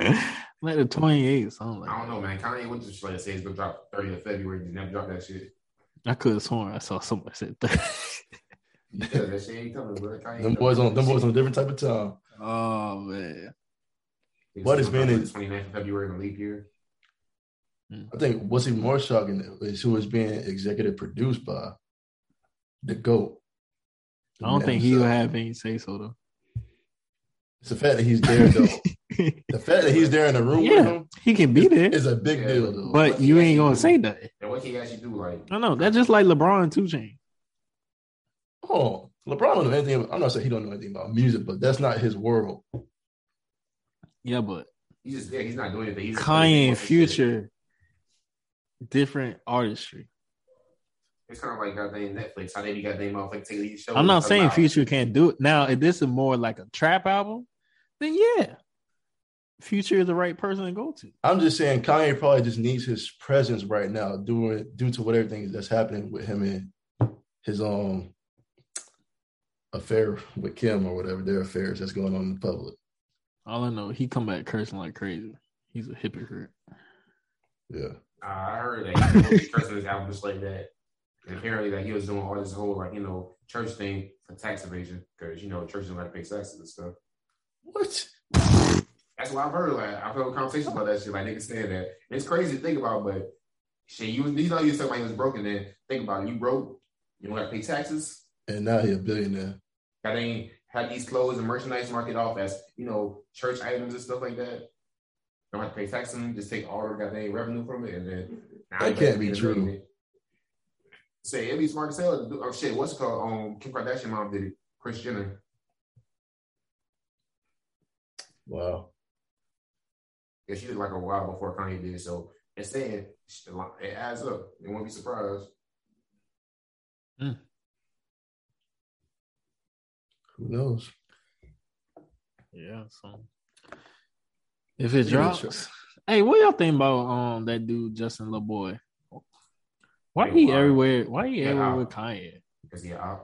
like the 28th, something like I don't know, man. Kanye went to like say he's gonna drop 30th of February. He never dropped that shit. I could have sworn I saw someone said that. Yeah, that shit ain't coming, bro. Kanye them boys on them boys on a different type of time. oh man. What has been in- 29th of February in the leap year. Hmm. I think what's even more shocking is who is being executive produced by the GOAT. I don't think he'll have any say so though. It's the fact that he's there though. the fact that he's there in the room with him he can be there, is a big Yeah, deal though. but you ain't gonna say nothing. And what can he actually do? Like, I know that's just like LeBron and 2 Chainz. oh, LeBron don't know anything. About, I'm not saying he don't know anything about music, but that's not his world. Yeah, but he's just there. He's not doing anything. He's just Kanye and doing shit. Future, different artistry. It's kind of like goddamn Netflix. How they be goddamn motherfucking take these shows. I'm not saying wow. Future can't do it. Now, if this is more like a trap album, then yeah, Future is the right person to go to. I'm just saying Kanye probably just needs his presence right now, due due to what everything that's happening with him and his um affair with Kim or whatever their affairs that's going on in the public. All I know, he come back cursing like crazy. He's a hypocrite. Yeah. Uh, I heard that he was cursing his album just like that. And apparently, that he was doing all this whole like you know church thing for tax evasion because you know churches don't have to pay taxes and stuff. What? That's what I've heard. Like I've heard conversations about that shit. Like niggas saying that. It's crazy to think about, but shit, you you know you said like he was broken. Then think about it. You broke. You don't have to pay taxes. And now he a billionaire. Got ain't had these clothes and merchandise market off as you know church items and stuff like that. Don't have to pay taxes. on them. Just take all the goddamn revenue from it, and then now That can't be true. Say it'd be smart as hell. To do, oh shit, what's it called? Um, Kim Kardashian mom did it. Kris Jenner. Wow. Yeah, she did like a while before Kanye did. So it's saying it adds up. You won't be surprised. Who knows? Yeah. So if it Yeah, drops, hey, what y'all think about um that dude Justin Laboy? Why Hey, he why? everywhere? Why he Yeah, everywhere I- with Kanye? Because yeah, I, I,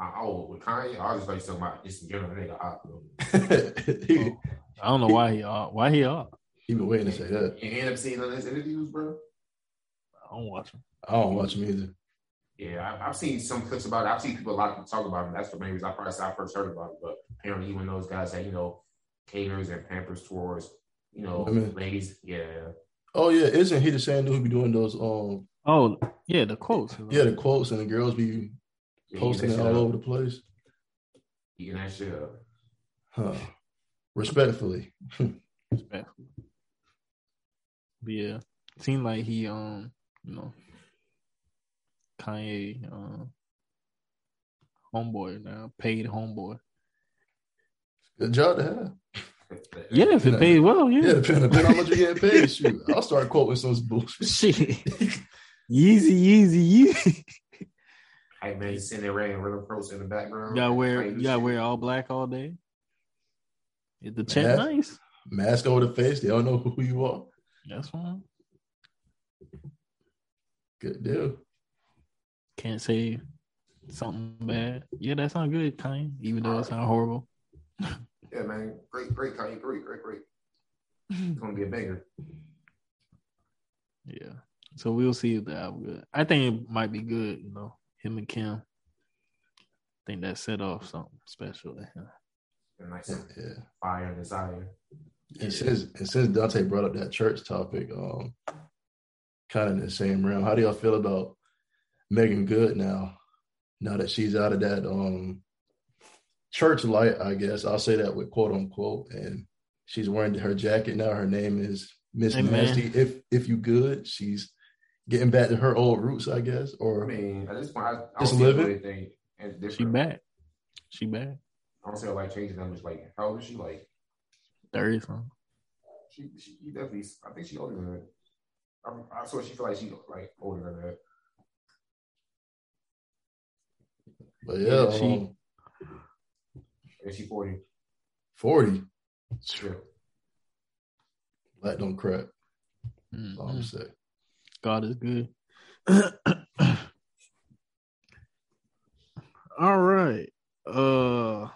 oh with Kanye, I was just like talking about just in general. Nigga, I, he, I don't know why he off. Why he off? he been waiting to say that. you end up seeing on his interviews, bro. I don't watch him. I don't watch him either. Yeah, I, I've seen some clips about it. I've seen people a lot of people talk about it. That's the main reason I probably I first heard about it. But apparently, even those guys that you know caters and pampers towards you know Women. ladies. Yeah, Oh yeah, isn't he the same dude who be doing those um Oh yeah, the quotes. yeah the quotes and the girls be yeah posting it all shit over the place? Eating that shit up. Huh. Respectfully. Respectful. But yeah, seemed like he um you know Kanye um homeboy now paid homeboy. Good job to have. Yeah, if it paid well, Yeah, yeah. depending, depending on how much you get paid. Shoot, I'll start quoting some bullshit. Shit, Yeezy, Yeezy, Yeezy. Hey man, you sitting there wearing River Pros in the background. You gotta wear, Playing you gotta wear all black all day. Is the check Man. nice? Mask over the face. They don't know who you are. That's fine. Good deal. Can't say something bad. Yeah, that sounds good, Kanye. Even though it sounds horrible. Yeah, man, great, great, Kanye, great, great, great. It's gonna be a banger. Yeah. So we'll see if the album good. I think it might be good, you know. Him and Kim. I think that set off something special. to him. And like Yeah. fire and desire. And since and since Dante brought up that church topic, um, kind of in the same realm, how do y'all feel about Meagan Good now? Now that she's out of that um church light, I guess I'll say that with quote unquote, and she's wearing her jacket now. Her name is Miss Amen. Nasty. If if you good, she's getting back to her old roots, I guess. Or I mean, at this point, I, I don't Just see living? anything different. She back. She back. I don't see her like changing them. Just like how old is she? Like 30 something. she, she, she definitely. I think she older than that. I, I swear she feel like she like older than that. but yeah, Yeah, she- um, And she forty. forty. Yeah. Black don't crack. That's all I'm saying. God is good. All right. Uh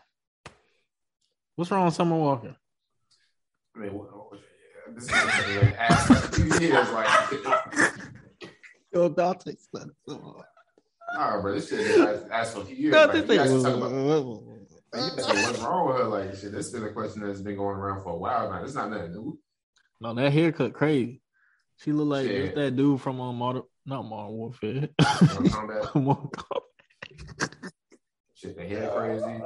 what's wrong with Summer Walker? I mean, what, what, yeah, this is like ass two years. Like, Yo, Dante nah, bro, this shit is ass, ass for a few years. Like, you guys talk about, Like, you what's wrong with her? Like, shit, that's been a question that's been going around for a while now. It's not nothing new. No, that haircut crazy. She look like Shit. just that dude from um, Modern, not Modern Warfare. Mortal Kombat, shit, the hair crazy,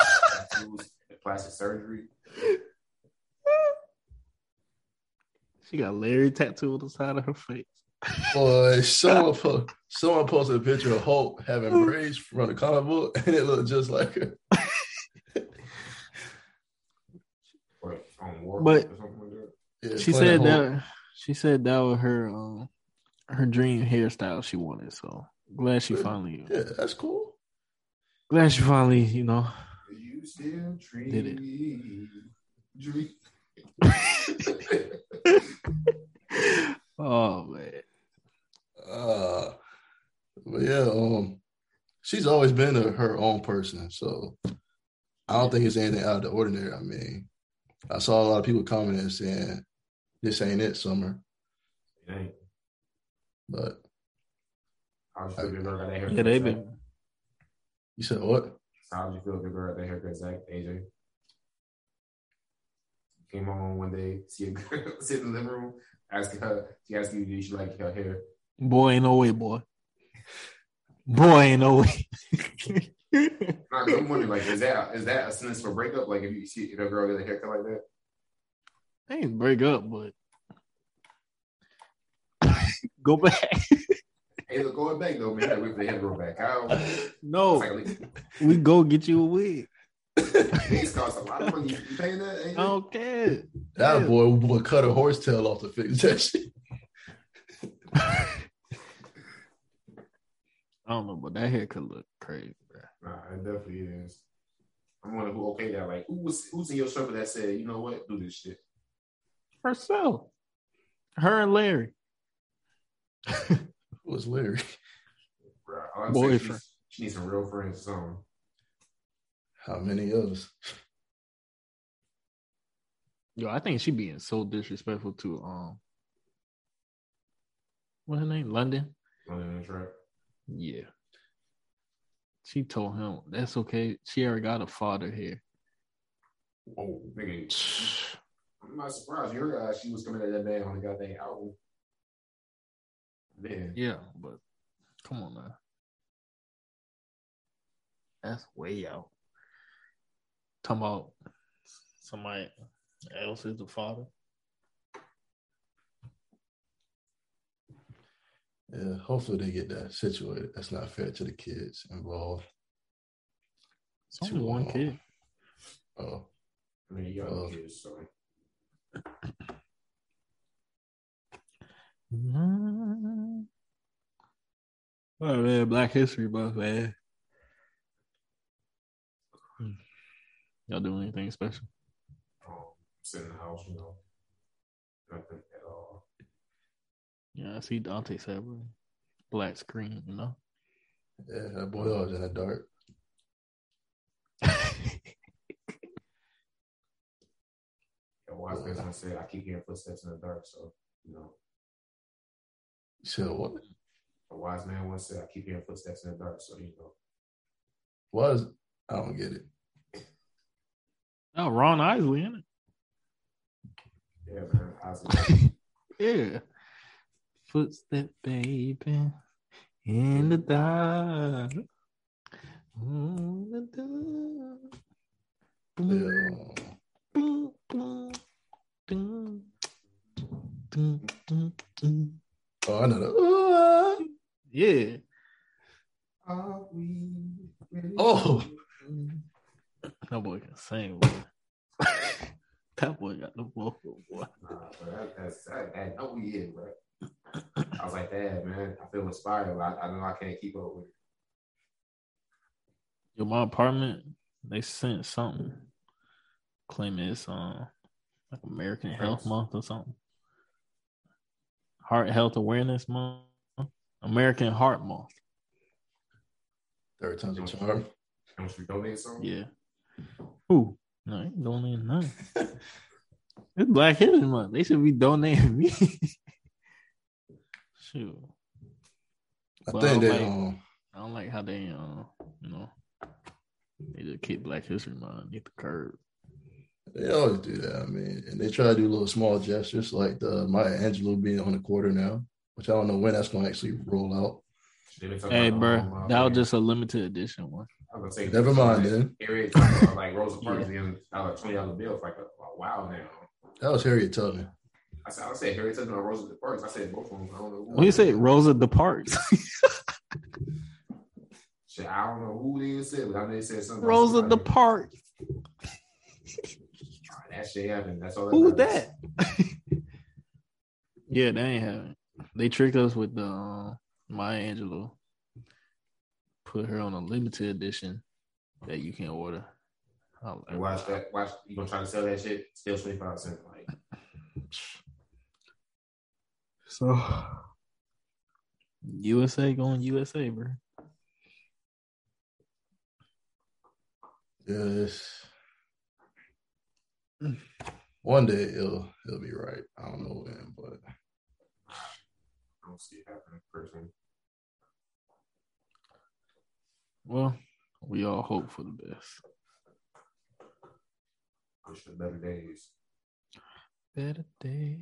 tattoos, plastic surgery. She got Larry tattooed on the side of her face. Boy, someone po- someone posted a picture of Hulk having braids from the comic book, and it looked just like her. Or on war But- or something like that. Yeah, She playing said Hulk. that she said that was her um her dream hairstyle she wanted. So glad she finally Yeah, that's cool. glad she finally, you know. You still dream. Did Dream. oh man. Uh, but yeah, um, she's always been a, her own person, so I don't think it's anything out of the ordinary. I mean, I saw a lot of people commenting saying this ain't it, Summer, It ain't. but How would you feel if your girl got that haircut? Yeah, they Zach? been you said what? How did you feel if your girl got that haircut, Zach? AJ? Came home one day, see a girl sit in the living room, ask her, she asked you, did she like her hair? boy ain't no way, boy. Boy ain't no way. Nah, 'cause I'm wondering, like, is that is that a sentence for breakup? Like, if you see if a girl get a haircut like that, they ain't break up, but go back. hey, look, going back though, man, wait for the hair to grow back out. It's No, like, we go get you a wig. these cost a lot of money. You paying that? I AJ? don't care. That Yeah. boy would cut a horse tail off to fix that shit. I don't know, but that hair could look crazy, bro. Nah, it definitely is. I'm wondering who okay that. Like, who was who's in your circle that said, you know what, do this shit? Herself. Her and Larry. Who was Larry. Bro, all I'm Boyfriend. she needs some real friends or something. How many others? Yo, I think she being so disrespectful to um what her name? London? Running the track. Yeah. She told him that's okay. She already got a father here. Whoa, nigga. I'm not surprised. You heard uh, she was coming at that man on the goddamn album. Man, Yeah, but come on now. That's way out. Talking about somebody else is the father. Yeah, hopefully they get that situated. That's not fair to the kids involved. It's only one kid. Oh, I mean, you got Oh. kids, so Oh man, Black History Month, man. Y'all doing anything special? um, sit in the house, you know, nothing at all. Yeah, I see Dante said black screen, you know. yeah, that boy always in the dark. Wise person said, I keep hearing footsteps in the dark, so, you know, You said what? a wise man once said, I keep hearing footsteps in the dark, so, you know. Why is I don't get it. Oh, Ron Isley in Yeah, man. I it. Yeah. Footstep, baby, in the dark. On the dark. Yeah, Oh, I know that. Yeah. Are we ready? Oh. That boy can sing, boy. that boy got the vocal, boy. Nah, bro, that, that's that, that no we hit, bro. I was like, Dad, man, I feel inspired. but I, I know I can't keep up with it. Yo, my apartment, they sent something claiming it's um like American Health Month or something. Heart Health Awareness Month. American Heart Month. Third time's a charm. How much we donate something? Yeah. Who? No, I ain't donating nothing. it's Black History Month. They should be donating me. Shoot. I Well, think I they like- um I don't like how they uh you know they just kick Black History Month underneath the curb. They always do that. I mean, and they try to do little small gestures like the Maya Angelou being on the quarter now, which I don't know when that's going to actually roll out. They been talking Hey, bro, uh, that was just a limited edition one. I was gonna say, Never mind, then. Harriet talking about like Rosa Parks being uh, twenty dollar bill for like a, a while now. That was Harriet Tubman. I said, I said Harriet Tubman or Rosa Parks. I said both of them. I don't know. Who When you say Rosa departs, Shit, I don't know who they said, but I know they said something. Rosa somebody. departs. That shit happened. That's all. Who's matters. that? yeah, they ain't having. They tricked us with the uh, Maya Angelou. Put her on a limited edition that you can order. I was And watch that. Watch you gonna try to sell that shit? Still twenty five cents. Like So USA going USA, bro. Yes. One day it'll it'll be right. I don't know when, but I don't see it happening personally. Well, we all hope for the best. Wish for better days. Better day.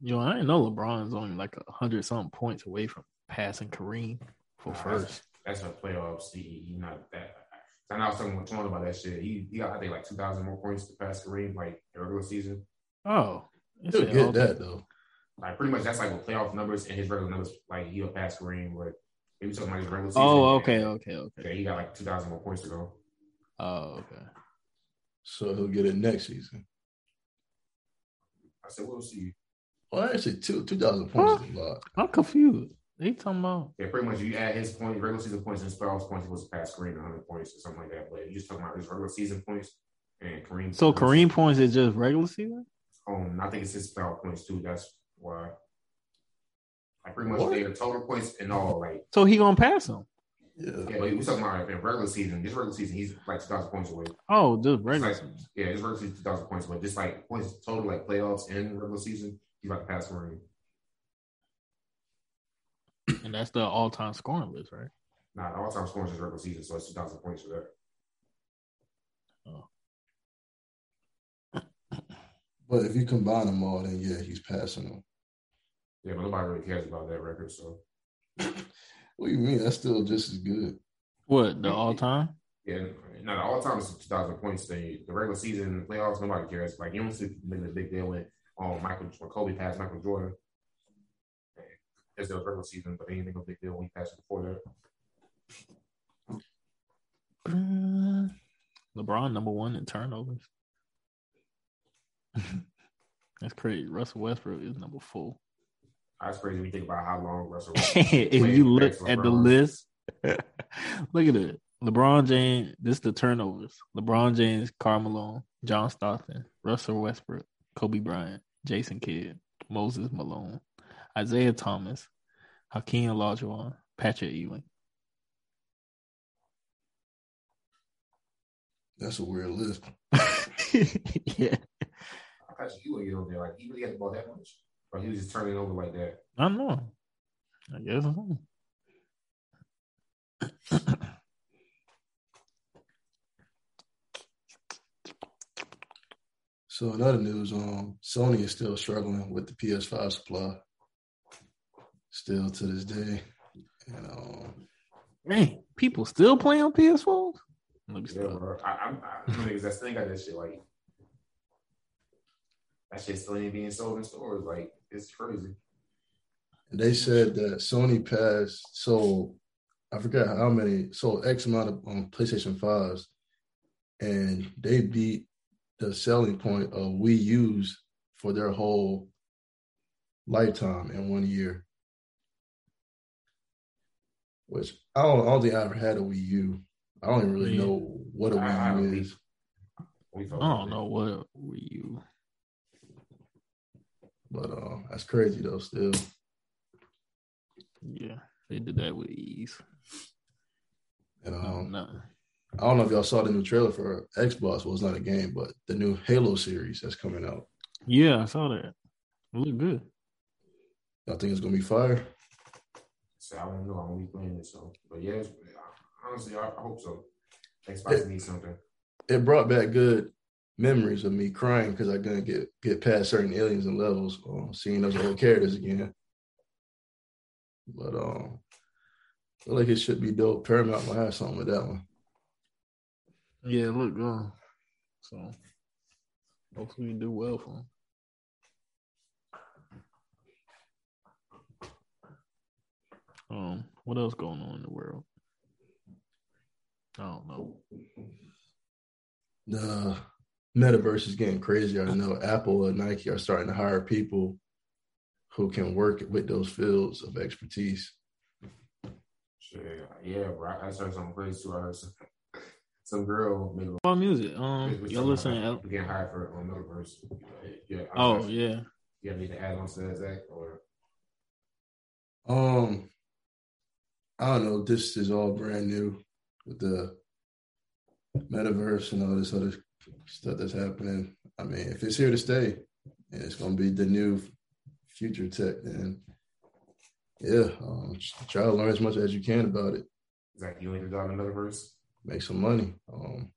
Yo, I didn't know LeBron's only like a hundred something points away from passing Kareem for Nah, first. That's a playoff He, he not that. I know I was talking with Twan about that shit. He he got I think like two thousand more points to pass Kareem like in regular season. Oh, it he'll said get that though. Like pretty much that's like with playoff numbers and his regular numbers. Like he'll pass Kareem, but he was talking about his regular oh, season. Oh, okay, okay, okay. Yeah, he got like two thousand more points to go. Oh, okay. So he'll get it next season. I said we'll see. Well, actually, two two thousand points is a lot. I'm confused. They talking about Yeah, pretty much you add his points, regular season points and his playoffs points, he was past Kareem 100 points or something like that. But you just talking about his regular season points and Kareem. so Kareem points is just regular season. Um, I think it's his playoff points too. That's why. I pretty much What? their total points and all. Like So he gonna pass him. Yeah. yeah, but we talking about in regular season. This regular season, he's like 2,000 points away. Oh, just regular Like- season. Yeah, his regular season 2,000 points, but just like points total, like playoffs and regular season, he's about to pass Kareem. And that's the all time scoring list, right? Nah, all-time scoring is regular season, so it's 2,000 points for that. Oh. But if you combine them all, then yeah, he's passing them. Yeah, but nobody really cares about that record. So What do you mean? That's still just as good. What the all time? yeah, now the all-time is 2,000 points thing. The regular season, the playoffs, nobody cares. Like you don't see making a big deal when um Michael when Kobe passed Michael Jordan. It's the regular season, but they ain't make a big deal when he passed before that. Uh, LeBron number one in turnovers. That's crazy. Russell Westbrook is number four. That's crazy when you think about how long Russell. if you look at the list, look at it. LeBron James, this is the turnovers. LeBron James, Carmelo, John Stockton, Russell Westbrook, Kobe Bryant, Jason Kidd, Moses Malone, Isiah Thomas, Hakeem Olajuwon, Patrick Ewing. That's a weird list. yeah, I thought you would get over there. Like he really had the ball that much, but he was just turning it over like that. I don't know. I guess so. So in other news, um, Sony is still struggling with the PS5 supply. Still to this day. And um, Man, people still playing on PS4s? Let me Yeah, stop. bro. I, I'm, I, I that still got that shit. Like that shit still ain't being sold in stores. Like it's crazy. they said that Sony passed sold, I forgot how many, sold X amount of um, PlayStation 5s, and they beat the selling point of Wii U's for their whole lifetime in one year. Which I don't, I don't think I ever had a Wii U. I don't even really Yeah. know what a I- I Wii don't U think- is. We I don't know what were you. But uh, that's crazy though. Still, Yeah, they did that with ease. and No, um, nothing. I don't know if y'all saw the new trailer for Xbox. Well, it's not a game, but the new Halo series that's coming out. Yeah, I saw that. It looked good. Y'all think it's gonna be fire? So I don't know. I won't be playing it. So, but yeah, honestly, I, I hope so. Xbox needs something. It brought back good memories of me crying because I couldn't get get past certain aliens and levels, um, seeing those old characters again. But um, I feel like it should be dope. Paramount will have something with that one. Yeah, look good. So hopefully we do well for him. Um, what else going on in the world? I don't know. The metaverse is getting crazy. I know Apple and Nike are starting to hire people who can work with those fields of expertise. Shit, yeah, bro. I started something crazy too. I heard some, some girl made a About music, um, y'all listening? about Al- getting hired for on Metaverse. Yeah. I Oh don't know if yeah, You have anything to add on to that, Zach? Or Um, I don't know. This is all brand new with the metaverse and all this other stuff that's happening. I mean, if it's here to stay and it's going to be the new future tech, then yeah, um, try to learn as much as you can about it. Zach, you ain't the Metaverse? Make some money. Um,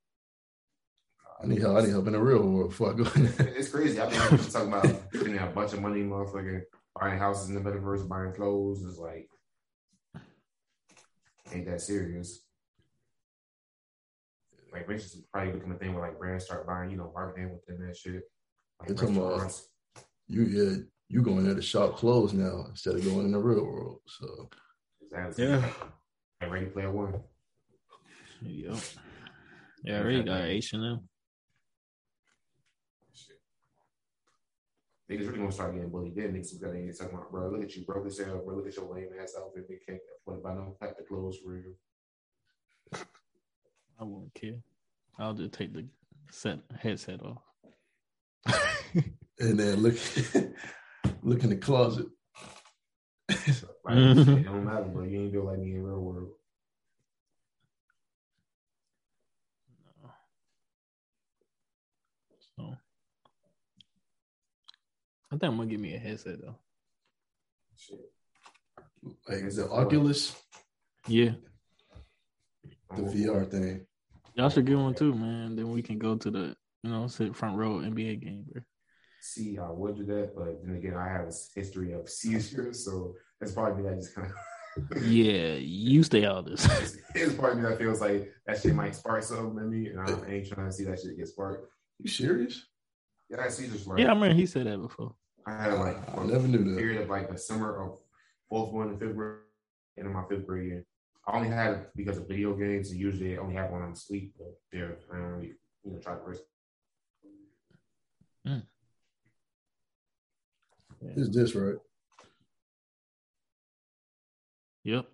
I need help. I need help in the real world before I go in. It's crazy. I've been talking about spending a bunch of money, motherfucking buying houses in the metaverse, buying clothes. It's like ain't that serious. Like eventually it's probably become a thing where like brands start buying, you know, marketing within that shit. Like You're talking about- You yeah, you going there to shop clothes now instead of going in the real world. So Exactly. Yeah. Like Ready Player One. yep. Yeah, I already got H and M. Niggas really gonna start getting bullied. Then niggas got to talking about, bro, look at you, broke as hell, bro. Look at your lame ass outfit. They can't afford to buy no type of clothes for you. I won't care. I'll just take the set headset off. and then look look in the closet. Like, it don't matter, bro. You ain't built like me in real world. So I think I'm gonna give me a headset though. Shit. Like the Oculus, Yeah, the VR thing. y'all should get one too, man. Then we can go to the you know sit front row NBA game, bro. See, I would do that, but then again, I have a history of seizures, so that's probably me that just kind of. Yeah, you stay out of this. it's, it's part of me that feels like that shit might spark something in me, and I ain't trying to see that shit get sparked. You serious? Yeah, I see seizures. Like, yeah, I remember he said that before. I had like I never knew that. period of like a summer of fourth one and fifth grade, and in my fifth grade year. I only had it because of video games, and usually I only have one on sleep. But yeah, I don't really, you know, try to risk. Mm. Is this right? Yep.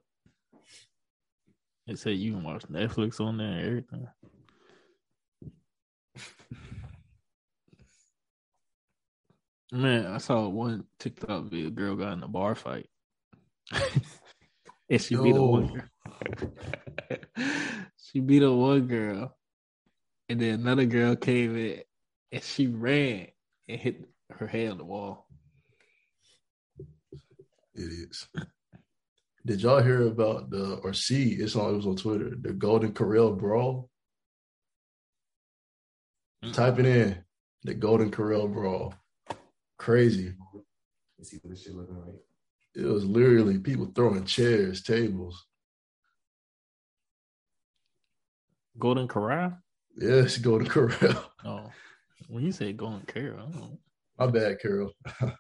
They said you can watch Netflix on there and everything. Man, I saw one TikTok video. Girl got in a bar fight, and she beat a one girl. she beat a one girl, and then another girl came in, and she ran and hit her head on the wall. Idiots. Did y'all hear about the or see? It's on. It was on Twitter. The Golden Corral brawl. Mm. Type it in. The Golden Corral brawl. Crazy. Let's see what this shit looking like. It was literally people throwing chairs, tables. Golden Corral. Yes, Golden Corral. Oh, when you say Golden Corral, I don't. My bad, Carol.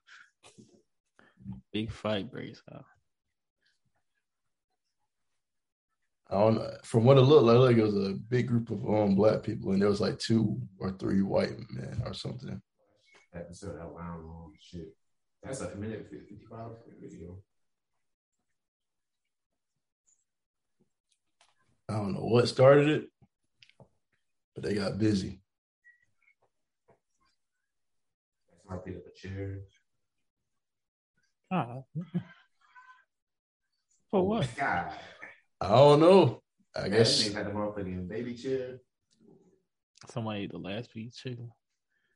big fight breaks out. I don't know. From what it looked like, like it was a big group of um black people, and there was like two or three white men or something. Episode out loud long shit. That's a minute and fifty five video. I don't know what started it, but they got busy. Somebody picked up a chair. Ah. For what? God. I don't know. I I guess guess they had the motherfucking baby chair. Somebody ate the last piece chicken.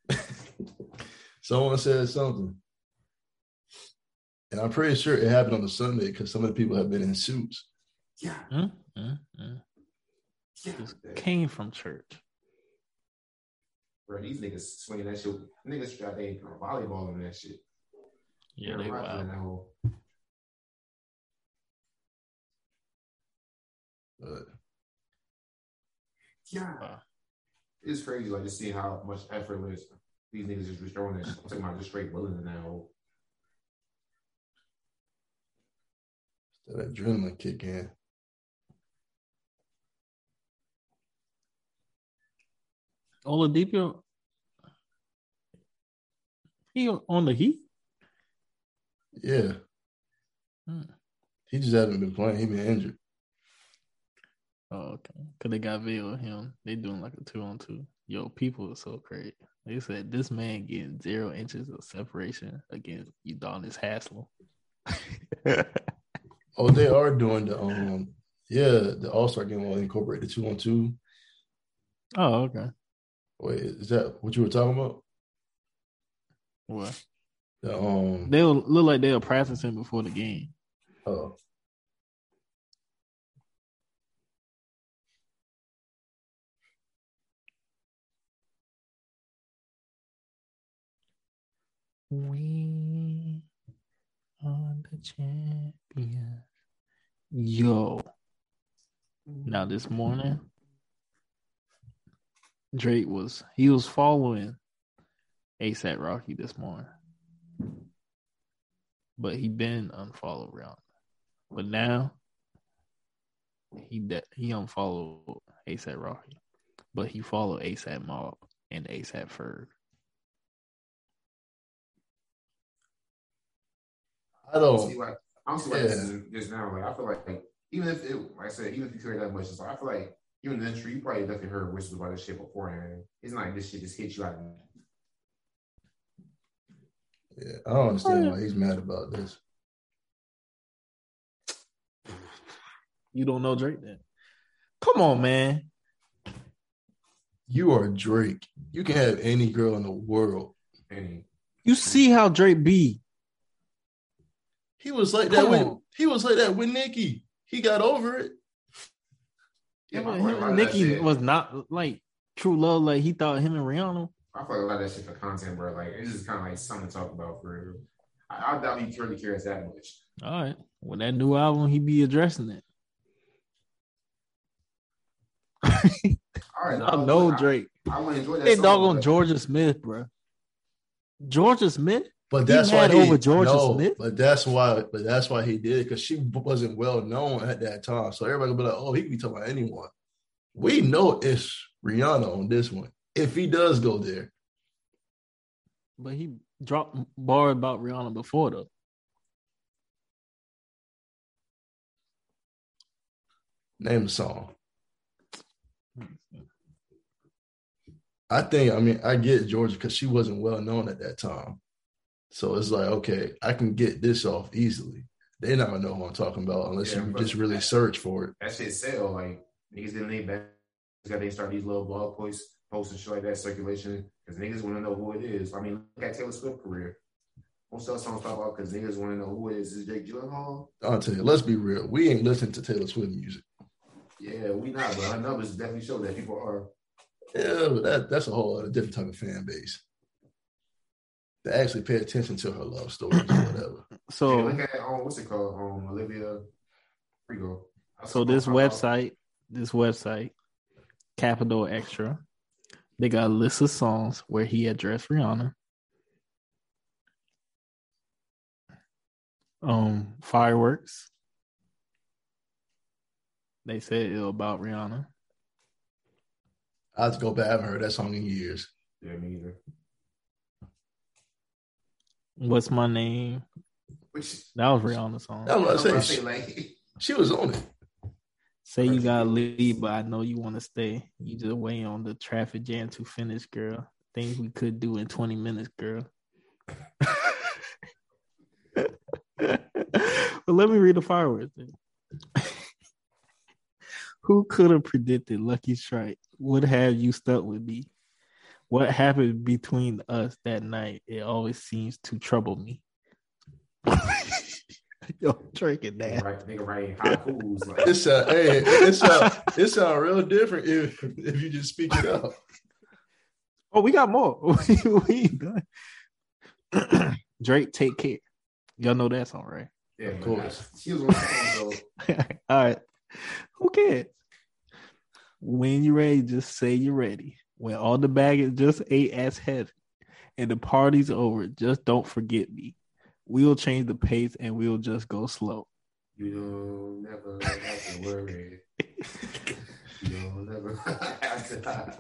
someone said something. And I'm pretty sure it happened on the Sunday because some of the people have been in suits. Yeah. Mm, mm, mm. Yeah. Just came from church. Bro, these niggas swinging that shit. Niggas got they volleyball and that shit. Yeah, They're they rocking wild. that whole- But Yeah. Wow. It's crazy, like just seeing how much effortless these niggas just be throwing that. I'm talking about just straight bullying in that hole. that adrenaline kick in. Oladipo, he on the Heat. Yeah. Hmm. He just hasn't been playing. He been injured. Oh, okay. Cause they got video of him. They doing like a two on two. Yo, people are so crazy. They said this man getting zero inches of separation against Udonis Haslem. Oh, they are doing the um yeah, the All Star game will incorporate the two on two. oh, okay. Wait, is that what you were talking about? What? The um They'll look like they'll practicing before the game. oh We are the champions. Yo. Now this morning, Drake was he was following ASAP Rocky this morning. But he been unfollowed Rihanna. But now he de- he unfollowed ASAP Rocky. But he followed ASAP Mob and ASAP Ferg. I I don't see don't like I don't see why this is just now. Like I feel like, like even if it, like I said, even if you care that much, it's like I feel like even in the industry, you probably definitely heard whispers about this shit beforehand. It's not like this shit just hit you out. of yeah, I don't understand why he's mad about this. You don't know Drake then? Come on, man. You are Drake. You can have any girl in the world. any. You see how Drake be. He was like that Come with on. he was like that with Nicki. He got over it. Yeah, Him but and- a him lot and of that Nicki was not like true love like he thought him and Rihanna. I feel like a lot of that shit for content, bro. Like it's just kind of like something to talk about for real. I, I doubt he really cares that much. All right. When that new album, he be addressing it. All right, I know Drake. I, I want to enjoy that. They song, dog on Jorja Smith, bro. Jorja Smith? But that's why he over Jorja no, Smith? But that's why. But that's why he did it because she wasn't well known at that time. So everybody would be like, "Oh, he can be talking about anyone." We know it's Rihanna on this one. If he does go there, But he dropped bar about Rihanna before though. name the song. I think. I mean, I get Jorja because she wasn't well known at that time. So it's like, okay, I can get this off easily. They're not gonna know who I'm talking about unless Yeah, you just really search for it. that shit sell. Like niggas didn't need back. Got they start these little blog posts, posts and shit like that circulation because niggas want to know who it is. I mean, look at Taylor Swift career. Most of the songs talk about because niggas want to know who it is. Is it Jake Gyllenhaal? I'll tell you. Let's be real. We ain't listening to Taylor Swift music. Yeah, we not, but our numbers definitely show that people are. Yeah, but that that's a whole other different type of fan base. They actually pay attention to her love stories or whatever. So So look at um, what's it called? Um, Olivia Rodrigo. so this website, this website, Capital XTRA, they got a list of songs where he addressed Rihanna. Um, fireworks. They said it about Rihanna. I have to go back. I haven't heard that song in years. Yeah, me either. What's my name? Which That was Rihanna's song. That's what I I'm say. She, like, she was on it. Say you gotta leave, but I know you want to stay. You just wait on the traffic jam to finish, girl. Things we could do in 20 minutes, girl. but let me read the fireworks. Then. Who could have predicted Lucky Strike would have you stuck with me? What happened between us that night? It always seems to trouble me. Yo, drinking Nigga that. write, nigga writing haikus. Like, It's uh, hey, it's uh, it sound real different if if you just speak it out. Oh, we got more. we done. Drake, take care. Y'all know that song, right? yeah, Of course. She was on the phone, All right. Who cares? When you're ready, just say you're ready. When all the baggage just ate as heavy and the party's over, just don't forget me. We'll change the pace and we'll just go slow. you don't never have to worry. You don't never have to.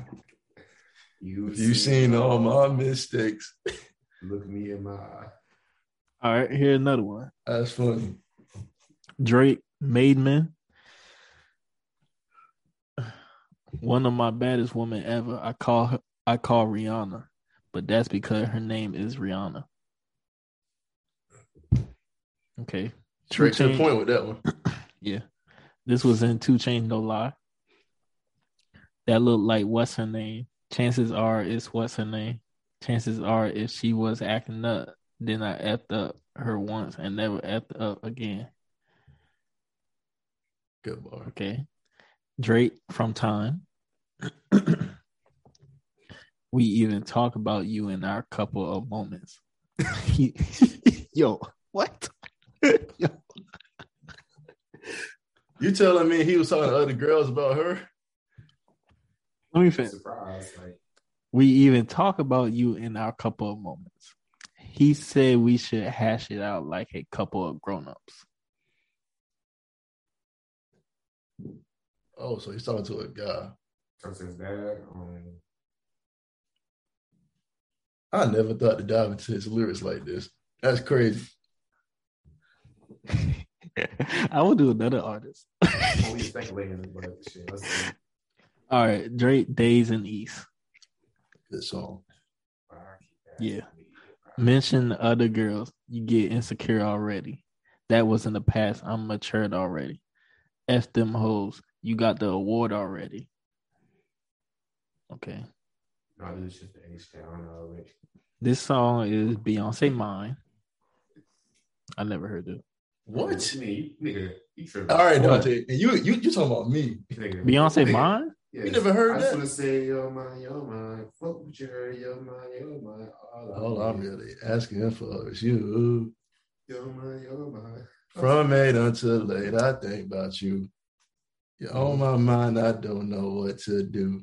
You You seen all my mistakes. Look me in my eye. All right, here's another one. That's funny. Drake, Made Man. One of my baddest women ever. I call her I call Rihanna, but that's because her name is Rihanna. Okay. Straight to the point with that one. Yeah. This was in 2 Chainz No Lie. That looked like what's her name? Chances are it's what's her name? Chances are if she was acting up, then I effed up her once and never effed up again. Good bar. Okay. Drake from Time. we even talk about you in our couple of moments. Yo, what? Yo. You telling me he was talking to other girls about her? Let me finish. Surprise. Like, We even talk about you in our couple of moments. He said we should hash it out like a couple of grown-ups. Oh, so he's talking to a guy. trust his dad. Um, I never thought to dive into his lyrics like this. That's crazy. I will do another artist. we speculating about shit. All right, Drake, Days in East. Good song. Yeah. Mention other girls, you get insecure already. That was in the past. I'm matured already. F them hoes. You got the award already. Okay. No, this is just the H I don't know. This song is Beyonce Mine. I never heard it. What? You mean, you, nigga. All right, Dante. And you you you talking about me. Nigga, Beyonce nigga, Mine? Yes. You never heard I just that? want to say, yo, man, yo, man. Fuck what you heard, yo, man, yo, man. All, All I'm need. really asking for is you. Yo, man, yo, man. From eight until late, I think about you. You're on my mind, I don't know what to do.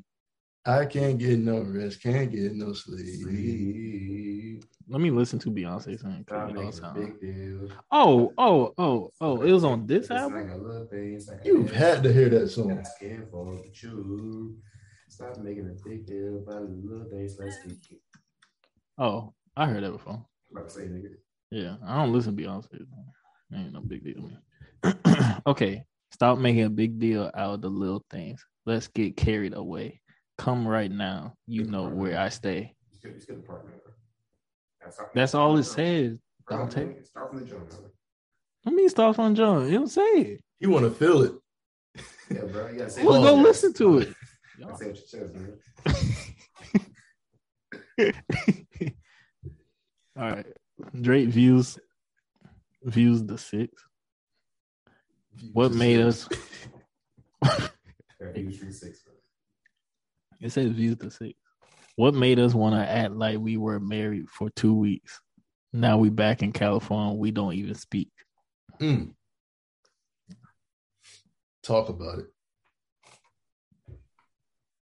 I can't get no rest, can't get no sleep. Sleep. Let me listen to Beyonce sing. 'cause Stop it don't making a sound- big deal. Oh, oh, oh, oh! It was on this It's album. like a little thing, it's like a You've had to hear that song. Asking for the. Stop making a big deal about the little things. Let's keep it. Oh, I heard that before. I'm about to say, nigga. Yeah, I don't listen to Beyonce. Ain't no big deal okay, stop making a big deal out of the little things. Let's get carried away. Come right now. You know where I stay. Just get, just get the. That's all, it says. Start from- Dante. Start from the jump, man. Let me start from John. It don't say it. You want to feel it. Yeah, bro. You gotta say Well, it go with listen to it. You gotta say it with your man. All right. Drake views views the six. What made us Yeah, he 3-6, it says views to six. What made us want to act like we were married for two weeks? Now we back in California. We don't even speak. Mm. Talk about it.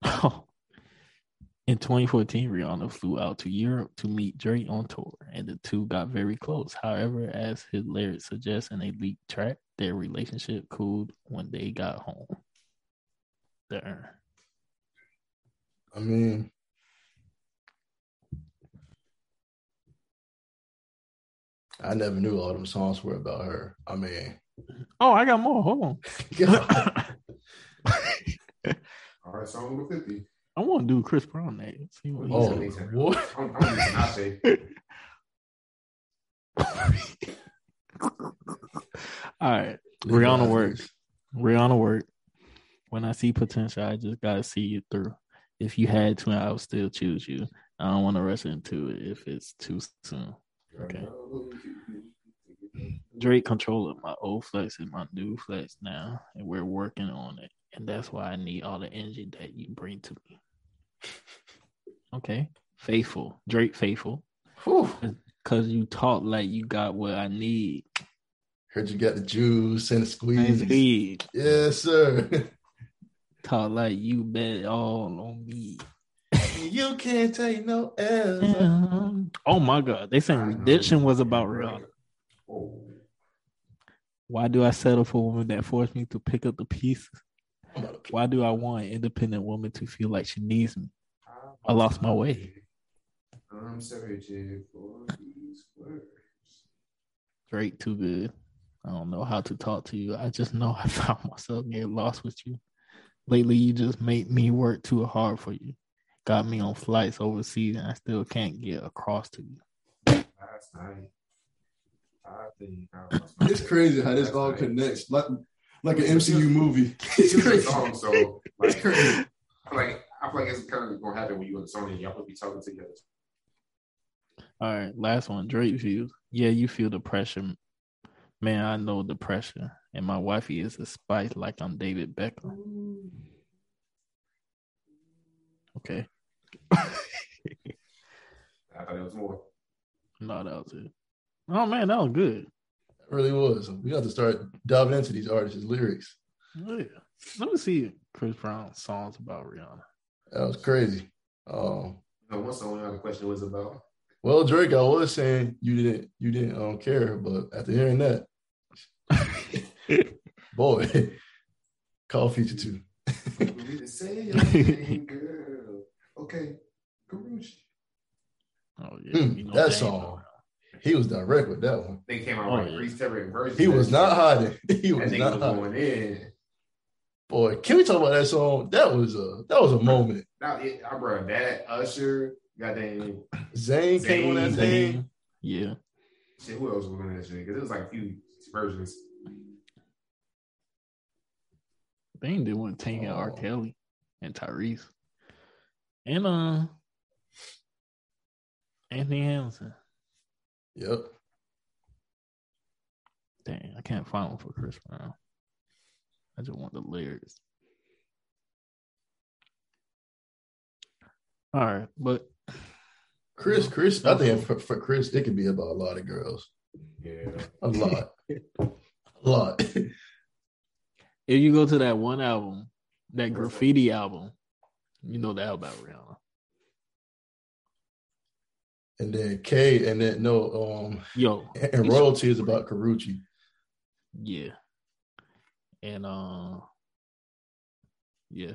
In 2014, Rihanna flew out to Europe to meet Drake on tour, and the two got very close. However, as his lyrics suggest in a leaked track, their relationship cooled when they got home. There. I mean, I never knew all them songs were about her. I mean, Oh, I got more. Hold on. All right, song number 50. I want to do Chris Brown next. See what he oh, said. what? I'm, I'm using Tinashe. All right. Rihanna works. Rihanna work. When I see potential, I just gotta see you through. If you had to, I would still choose you. I don't want to rush into it if it's too soon. Okay. Drake controlling my old flex and my new flex now, and we're working on it. And that's why I need all the energy that you bring to me. Okay, faithful Drake, faithful, because you talk like you got what I need. Heard you got the juice and the squeeze. need Yes, sir. talk like you bet it all on me. you can't take no L's. Oh my God, they saying redemption was about Rihanna. Oh, Why do I settle for women that force me to pick up the pieces? Why do I want an independent woman to feel like she needs me? I lost my way. I'm searching for these words. Drake, too good. I don't know how to talk to you. I just know I found myself getting lost with you. Lately, you just made me work too hard for you. Got me on flights overseas, and I still can't get across to you. Last night, I think I It's crazy how this all night. connects, like like an MCU movie. It's It's crazy. song, so It's like, crazy. I feel like I feel like it's kind of gonna happen when you and Sony y'all gonna be talking together. All right, last one. Drake views. Yeah, you feel the pressure. Man, I know the pressure. And my wifey is a spice like I'm David Beckham. Okay. I thought it was more. No, that was it. Oh man, that was good. It really was. We got to start diving into these artists' lyrics. Oh, yeah. Let me see Chris Brown songs about Rihanna. That was crazy. Um, No, one song the question was about. well, Drake, I was saying you didn't you didn't um, care, but after hearing that, boy, call feature two. Need to say name, girl. Okay, Karrueche. Oh yeah, Mm, you know that James song. Brown. He was direct with that one. They came out Oh, with yeah. three separate versions. He was not hiding. He was nigga not was hiding. going in. Boy, can we talk about that song? That was a that was a moment. Now, it, I brought that Usher, goddamn Zayn came on that Zayn, thing. Yeah. shit. Who else was on that shit? Because it was like a few versions. They ain't did one taking R. Oh. Kelly and Tyrese. And uh Anthony Hamilton. Yep. Dang, I can't find one for Chris Brown. I just want the lyrics. All right, but Chris, Chris, I think for, for Chris, it could be about a lot of girls. Yeah. A lot. a lot. if you go to that one album, that graffiti album, you know that about Rihanna. and then K and then no, um Yo, and royalty is about Karrueche. yeah. And uh yeah.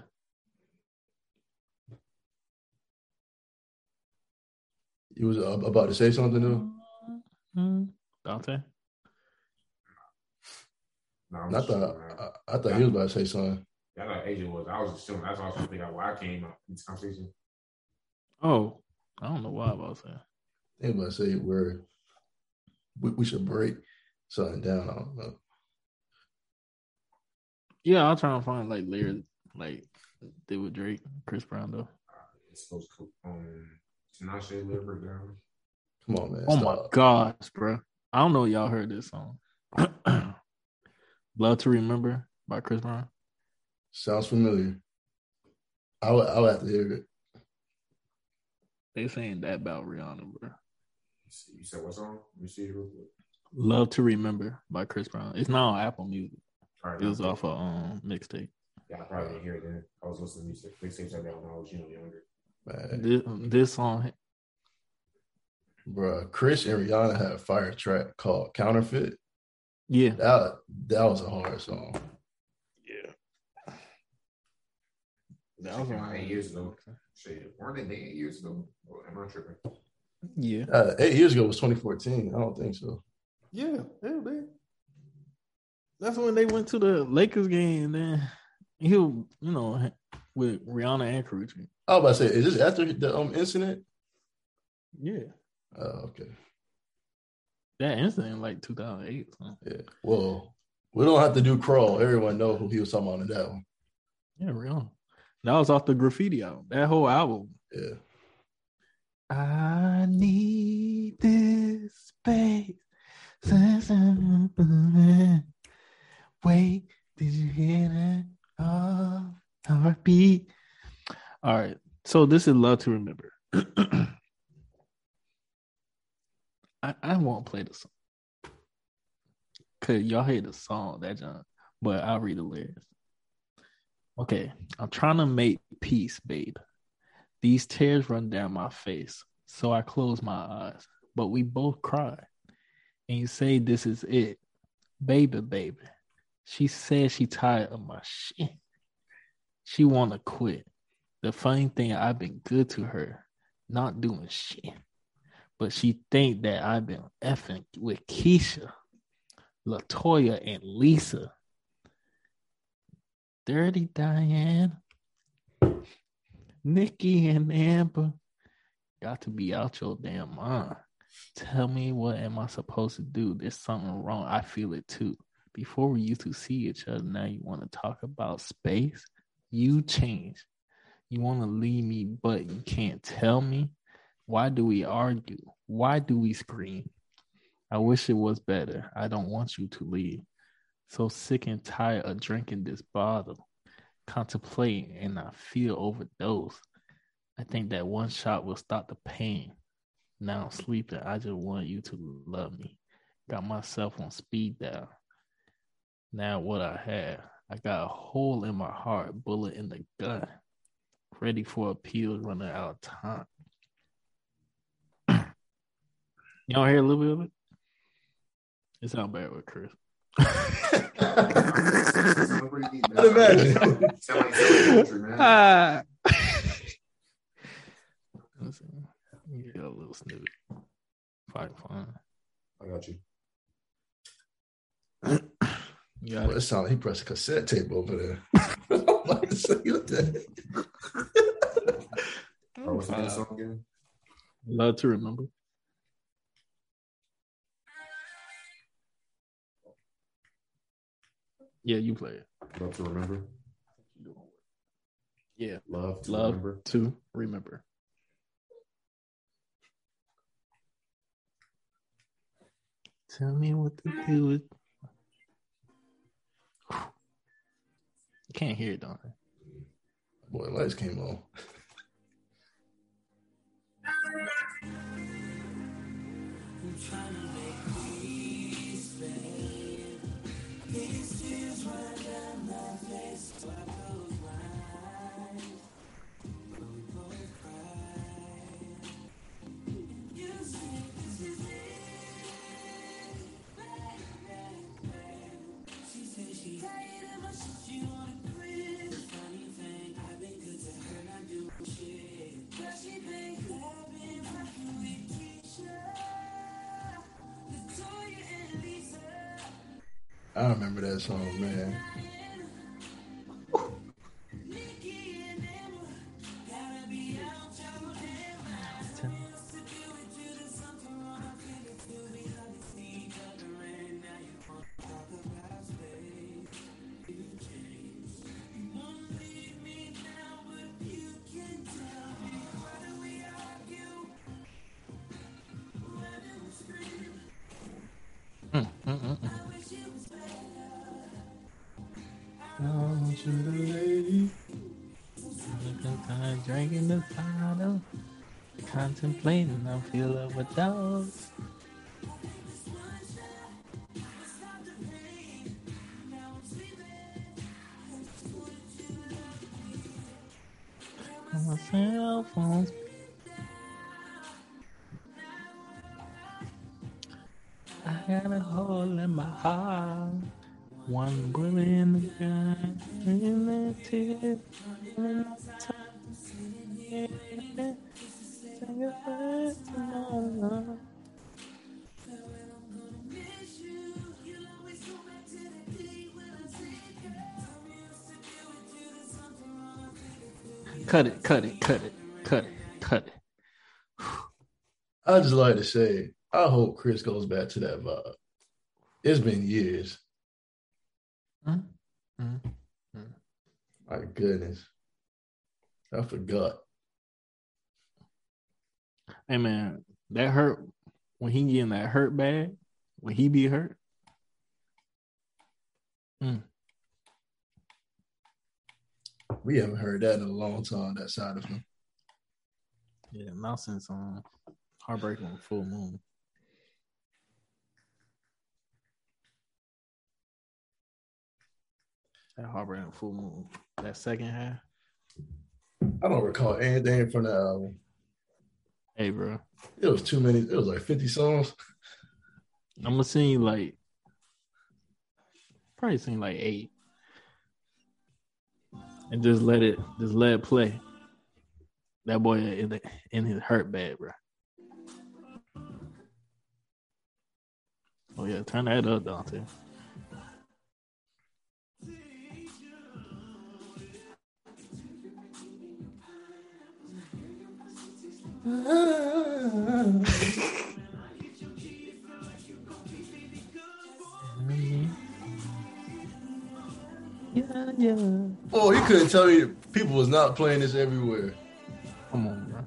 You was uh, about to say something new? Mhm. Dante? No, I'm I thought chilling. I, I thought he was about to say something. I thought Asia was. I was just chilling. That's all I was trying to figure why I came up in this conversation. Oh, I don't know why I was saying. I think about to say where we, we should break something down. I don't know. Yeah, I'll try and find like lyrics like did with Drake, Chris Brown though. It's supposed to um Tinashe Little Breakdown. Come on, man. Oh my stop. gosh, bro. I don't know y'all heard this song. Love to Remember by Chris Brown. Sounds familiar. I would, I would have to hear it. They saying that about Rihanna, bro. You said what song? Let me see it real quick. Love to Remember by Chris Brown. It's not on Apple Music. All right, It was off a um, mixtape. Yeah, I probably didn't hear it then. I was listening to music. Big like that when I was you know younger. Man, This, this song, bro. Chris and Rihanna had a fire track called Counterfeit. Yeah, That that was a hard song. yeah. That was around eight years ago. Shit, weren't they eight years ago? Or am I tripping? Yeah, Uh, eight years ago was 2014. I don't think so. yeah, yeah, man. That's when they went to the Lakers game. Then he, you know, with Rihanna and Karrueche. I was about to say, is this after the um incident? Yeah, Oh, okay. That incident in like 2008. So. Yeah. Well, we don't have to do crawl. Everyone know who he was talking about in that one. Yeah, real. That was off the graffiti album. That whole album. Yeah. I need this space Wait, did you hear that? Oh, heartbeat. All right. So this is love to remember. I, I won't play the song. Cause y'all hate the song, that John. But I'll read the lyrics. Okay. I'm trying to make peace, babe. These tears run down my face. So I close my eyes. But we both cry. And you say this is it. Baby, baby. She said she tired of my shit. She wanna quit. The funny thing, I've been good to her, not doing shit. But she think that I've been effing with Keisha, Latoya, and Lisa. Dirty Diane, Nikki, and Amber got to be out your damn mind. Tell me what am I supposed to do? There's something wrong. I feel it too. Before we used to see each other, now you want to talk about space? You change. You want to leave me, but you can't tell me. Why do we argue? Why do we scream? I wish it was better. I don't want you to leave. So sick and tired of drinking this bottle, Contemplate and I feel overdose. I think that one shot will stop the pain. Now I'm sleeping. I just want you to love me. Got myself on speed dial. Now what I have, I got a hole in my heart, bullet in the gun, ready for appeals, running out of time. Y'all hear a little bit of it? It's not bad with Chris. I'd imagine. Sound like Philly country, man. Let's see. Let me get a little snippet. If I can find it. I got you. You got Well, it. it sounded like he pressed a cassette tape over there. I'm about to say, what the Oh, what's the name of the song again? Love to remember. Yeah, you play it. Love to remember. Yeah, Love to love remember. to remember. Tell me what to do with. You can't hear it, don't I? Boy, lights came on. I remember that song, man. Contemplating, I feel overdose. On Cut it, cut it, cut it, cut it, cut it. I just like to say, I hope Chris goes back to that vibe. It's been years. Mm, mm. My goodness. I forgot. Hey man, that hurt when he getting that hurt bag, when he be hurt? We haven't heard that in a long time. That side of him. Yeah, not since um Heartbreak on Full Moon. That Heartbreak on Full Moon. That second half. I don't recall anything from the album. Hey, bro. It was too many. It was like fifty songs. I'm gonna sing like probably sing like eight. And just let it just let it play. That boy in the, in his hurt bad, bro. Oh yeah, turn that up, Dante. Yeah, yeah. Oh, he couldn't tell me people was not playing this everywhere. Come on, bro.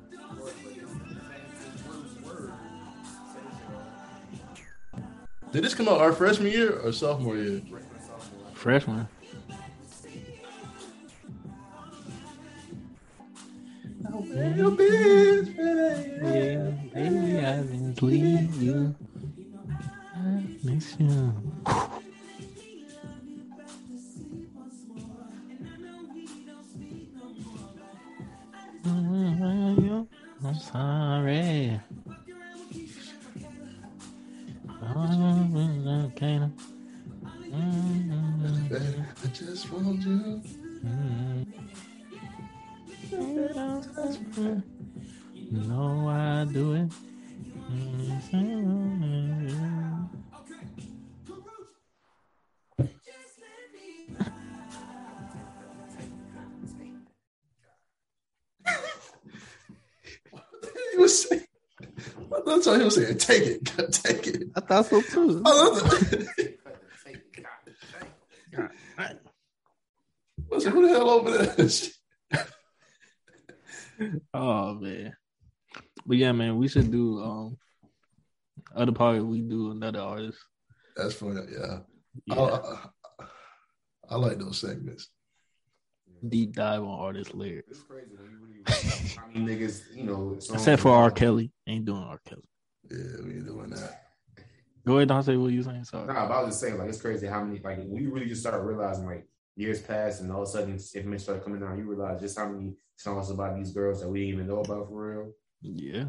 Did this come out our freshman year or sophomore year? Freshman. Your bitch, Yeah, baby, I didn't leave you. I miss you. I'm sorry. Oh. I just want you. No, I do it. Was saying, That's what he was saying, take it, take it. I thought so too. I love it. I who the hell over there? Oh man. But yeah, man, we should do um other part we do another artist. That's funny. Yeah. Yeah. I, I, I like those segments. Deep dive on artist lyrics. It's crazy when you really I mean niggas, you know, Except for R. Kelly. Ain't doing R. Kelly. Yeah, we ain't doing that. Go ahead, don't say what you saying. Sorry. Nah, but I was just saying, like, it's crazy how many, like, when you really just start realizing, like, years pass and all of a sudden, information started coming down, you realize just how many songs about these girls that we didn't even know about for real, Yeah.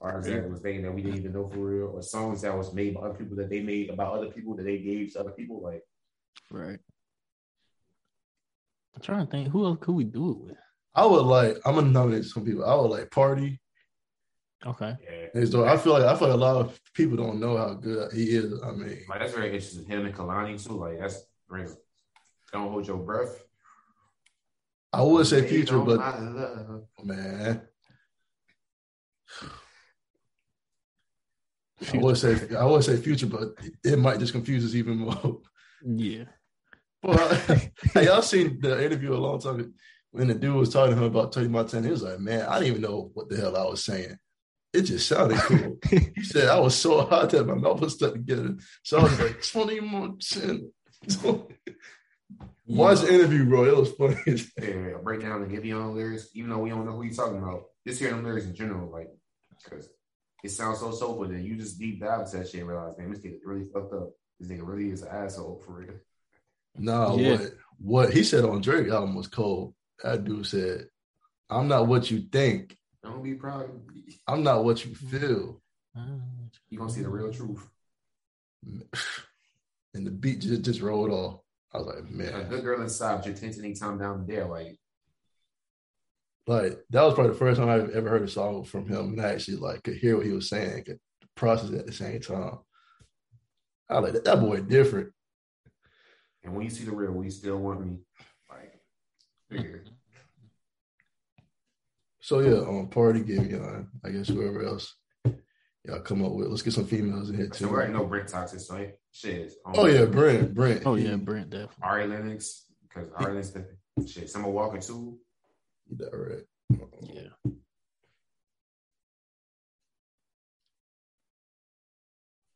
or that was things that we didn't even know for real, or songs that was made by other people that they made about other people that they gave to other people. Like, Right. I'm trying to think who else could we do it with? I would like, I'm gonna nominate some people. I would like Party. Okay. yeah, And so I feel like I feel like a lot of people don't know how good he is. I mean, like that's very interesting. Him and Kehlani too. Like, that's brings. Don't hold your breath. I would say Wait Future, but my love. man, I would say I would say Future, but it might just confuse us even more. Yeah. Well, hey, y'all seen the interview a long time ago when the dude was talking to him about Tony Montana. He was like, "Man, I didn't even know what the hell I was saying. It just sounded cool." he said, "I was so hot that my mouth was stuck together." So I was like, "Tony Montana." Watch the interview, bro. It was funny. Yeah, a breakdown and give you on lyrics, even though we don't know who you're talking about. Just hearing lyrics in general, like, because it sounds so sober, then you just deep dive into that shit and realize, man, this nigga really fucked up. This nigga really is an asshole for real. No, Yeah. what what he said on Drake album was cold. That dude said, "I'm not what you think. Don't be proud. I'm not what you mm. feel." You gonna see the real truth. And the beat just just rolled off. I was like, A man, good girl inside, your attention anytime down there. Like, like that was probably the first time I've ever heard a song from him and I actually like could hear what he was saying, could process it at the same time. I was like that, that boy different. And when you see the real, will you still want me? Like, nigga. So yeah, um, party gave me on. I guess whoever else y'all come up with. Let's get some females in here So too. we already know Brent Toxic, so ain't- shit. um, Oh yeah, Brent, Brent. Oh yeah, Brent definitely. Ari Lennox, because Ari Lennox, shit. Summer Walker too. he direct. Yeah.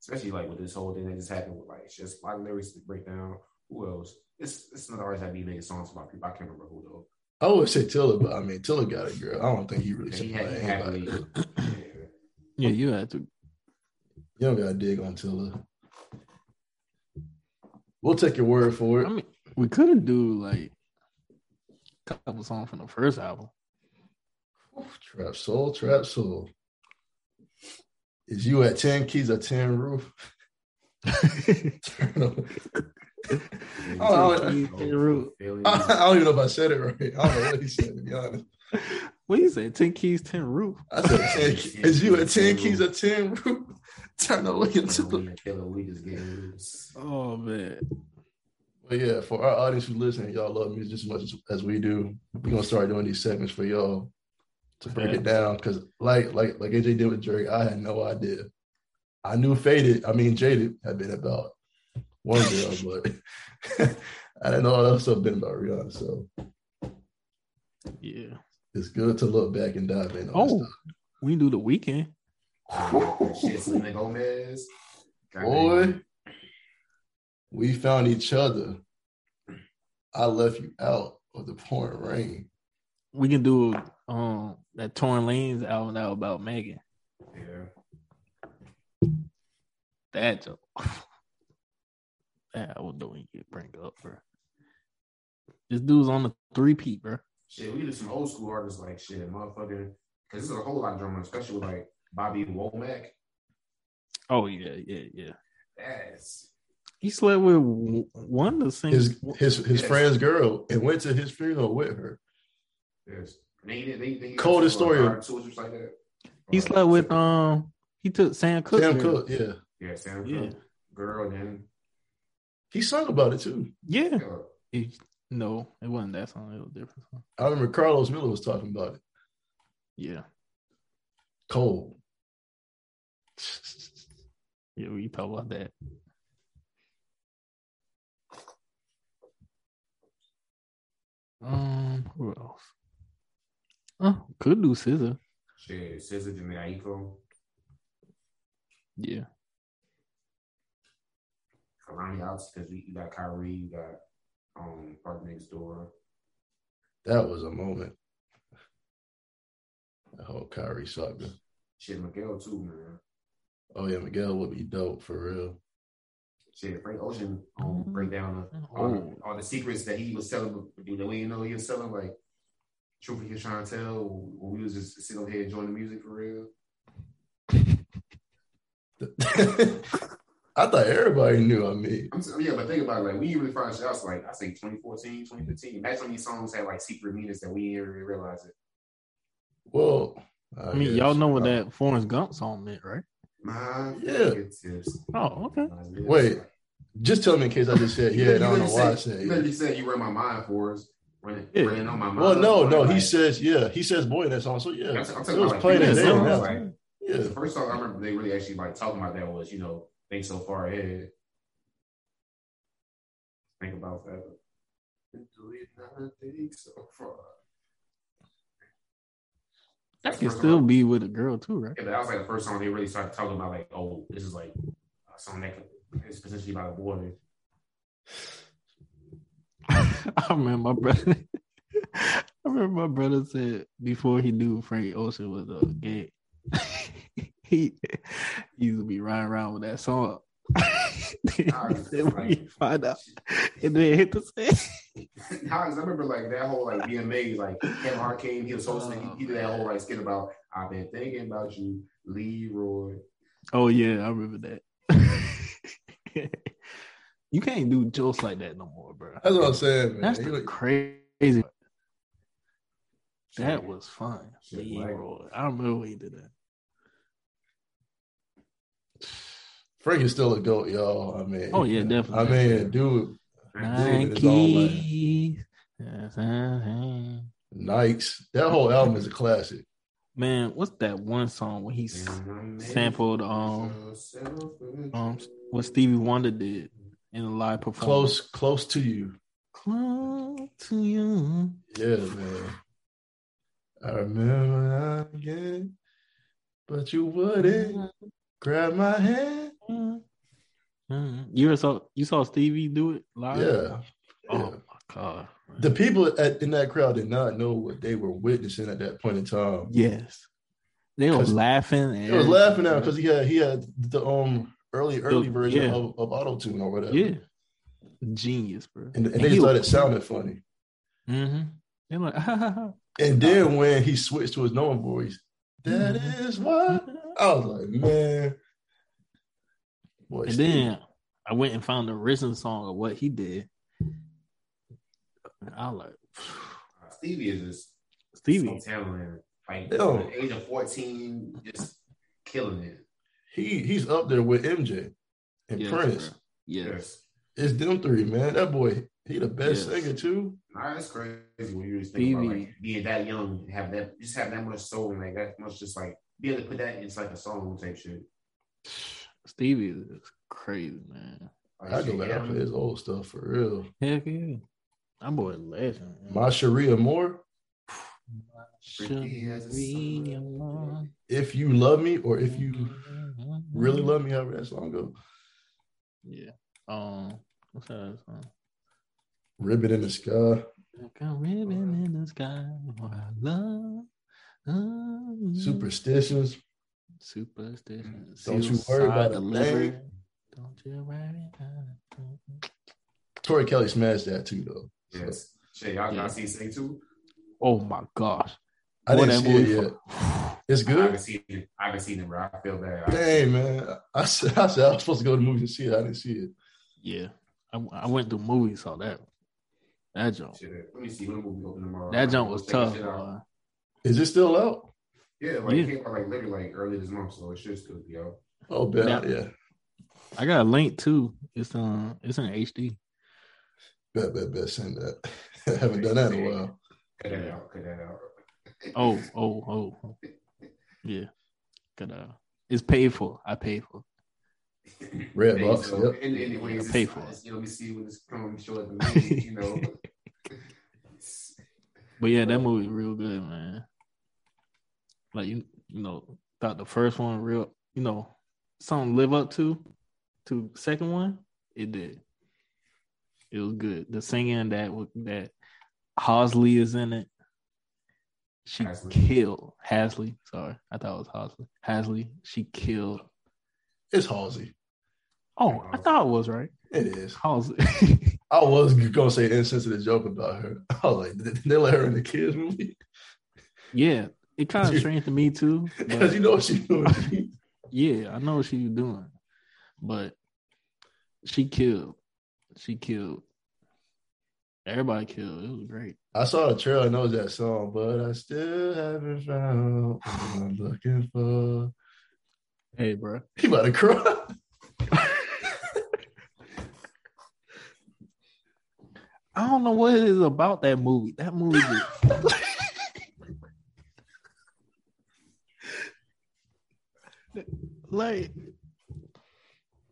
especially like with this whole thing that just happened with like just a lot of lyrics to break down. Who else? It's it's not always that be making songs about people. I can't remember who though. I would say Tiller, but I mean Tiller got a girl. I don't think he really And should he had, anybody. happily, yeah. Yeah, you had to. You don't gotta dig on Tiller. We'll take your word for it. I mean, we couldn't do like a couple songs from the first album. Trap soul, trap soul. Is you at 10 keys or 10 roof? Turn up. Oh, I- Keys, ten roof. Feeling- I don't even know if I said it right. I don't know what he said, to be honest. What you say? Ten keys, ten roof. I said 10 keys. Is you at 10 keys or 10 roof? Turn the look into the. we, we just getting loose. Oh man. But yeah, for our audience who listen, y'all love music just as much as, as we do. We're gonna start doing these segments for y'all to break it down. Cause like like like AJ did with Drake, I had no idea. I knew Faded, I mean Jaded had been about one girl, but I didn't know all that stuff been about Rihanna. So Yeah. it's good to look back and dive in. On Oh, this we do The Weeknd. Shit, Selena Gomez. boy, we found each other. I left you out of the pouring rain. We can do um that Tory Lanez album out about Megan. Yeah. That joke. that I was doing you bring up, bro. This dude's on the three peat, bro. Shit, we do some old school artists like shit, motherfucker. Because there's a whole lot of drama, especially with like Bobby Womack. Oh yeah, yeah, yeah. That's He slept with w- one to sing. His his his Yes. friend's girl and went to his funeral with her. yes. They, they, they, they Coldest story. Hard tools, like that. he Or, slept with um. He took Sam Cooke. Sam girl. Cooke, yeah. Yeah, Sam Yeah. Girl, then. He sung about it too. Yeah. It- no, it wasn't that song. It was a different song. I remember Carlos Miller was talking about it. Yeah. Cold. Yeah, we talk about that. Um, who else? Oh, could do Scissor. Shit, SZA, Jhené Aiko, Yeah. Kehlani outs because you got Kyrie, you got um PartyNextDoor. That was a moment. That whole Kyrie saga. Shit, Miguel too, man. Oh yeah, Miguel would be dope for real. Shit, Frank Ocean um, break down the, all, Oh. the, all the secrets that he was telling. You know, we didn't know he was telling like truth he was trying to tell when we was just sitting over here enjoying the music for real. I thought everybody knew. I mean, I'm saying, yeah, but think about it, like we really found shit out like I say 2014, 2015. Imagine when these songs had like secret meanings that we didn't really realize it. well, I mean, y'all know what uh, that Forrest Gump song meant, right? My Yeah. fingertips. Oh, okay. Wait, Just tell me in case I just said yeah. I don't know literally why I said- said You yeah. literally said you read my mind for us. Running, Yeah. running on my mind. Well, no, no. He Like, says yeah. He says boy in that song. So yeah, I'm, I'm it talking was about playing like, it the there. like, Yeah, The first song I remember they really actually like talking about that was, you know, think so far ahead. Think about that. Do it not think so far. That can still be with a girl too, right? Yeah, that was like the first time they really started talking about, like, oh, this is like song that could, is potentially about a boy. I remember my brother. I remember my brother said before he knew Frank Ocean was a gay, he, he used to be riding around with that song. then when you find out, and then hit the set. How, 'cause I remember like that whole like BMA, like Kevin Hart came, he was hosting, he, he did that whole like skit about I've been thinking about you, Leroy. Oh yeah, I remember that. you can't do jokes like that no more, bro. that's what I'm saying, man. That's You the look- crazy. That was fun. Shit, Leroy. I don't remember when he did that. Frank is still a goat, y'all. I mean, Oh, yeah, definitely. I mean, dude, Man, Dude, his. Nike. Nikes. That whole album is a classic. Man, what's that one song when he sampled um um what Stevie Wonder did in a live performance? Close, close to you. close to you. Yeah, man. I remember again, but you wouldn't grab my hand. Mhm. You saw you saw Stevie do it live? Yeah. Oh yeah. my god. The people at, in that crowd did not know what they were witnessing at that point in time. Yes. They were laughing. They was laughing at because he had he had the um early early The- version yeah. of, of auto tune or whatever. Yeah. Genius, bro. And, and they started sounding funny. Mm-hmm. They're like, ha, ha, ha. And then when he switched to his normal voice, that Mhm. is why I was like, man. Boy, And Steve- then I went and found the original song of what he did. And I was like, uh, Stevie is just Stevie. so talented. Like Yo. at the age of 14, just killing it. he he's up there with MJ and Yes, Prince. bro. Yes. Yes. It's them three, man. That boy, he the best Yes. singer too. Nah, that's crazy when you just think about Stevie. like being that young, and have that just have that much soul and like that much just like be able to put that into like a song type shit. Stevie is crazy, man. Like, I go shit, back yeah, and his old stuff for real. Heck yeah. That boy a legend. man. My Cherie Amour, Freaky as a Cherie Amour. if you love me or if you really love me, however that song go. Yeah. Um, what's that song? Ribbon in the sky, Like a ribbon in the sky. What I love. love. superstitions. Superstition. Mm. Don't you worry about a delivery. thing. Don't you worry about a thing. Tori Kelly smashed that too, though. So, Yes. Shit, y'all Yeah. got see Say Two? Oh my gosh. I Boy, didn't see it movie yet. for- It's I good. haven't seen it. I haven't seen it, bro. I feel bad. I- Dang, man. I said, I said I was supposed to go to the movies and see it. I didn't see it. Yeah. I, I went to the movies, saw that. That jump. Let me see when the movie open tomorrow. That jump was check tough. shit out. boy. Is it still out? Yeah, like Yeah. it came out like literally like early this month, so it should still be out. Oh, bet. Yeah. Yeah. I got a link too. It's um it's in HD. Bet, bet, bet. Send that. I haven't done that in a while. Cut that out. Cut that out. Oh, oh, oh. Yeah. Good uh it's paid for. I paid for. Red Hey, box, so, yep. And anyways, Pay for it. You know, let me see when it's coming show at the movie, you know. But yeah, that movie real good, man. Like you you know, thought the first one real you know, something live up to to second one, it did. It was good. The singing that that Hosley is in it. She Hasley. killed Hasley. Sorry, I thought it was Hosley. Hasley. She killed. It's Halsey. Oh, I thought it was right. It is. Halsey. I was gonna say an insensitive joke about her. I was like, did they let her in the kids movie? yeah, it kind of strange to me too. Because you know what she's doing. Yeah, I know what she was doing, but she killed. She killed. Everybody killed. It was great. I saw the trailer. I know that song, but I still haven't found what I'm looking for. Hey, bro. He about to cry. I don't know what it is about that movie. That movie, just, like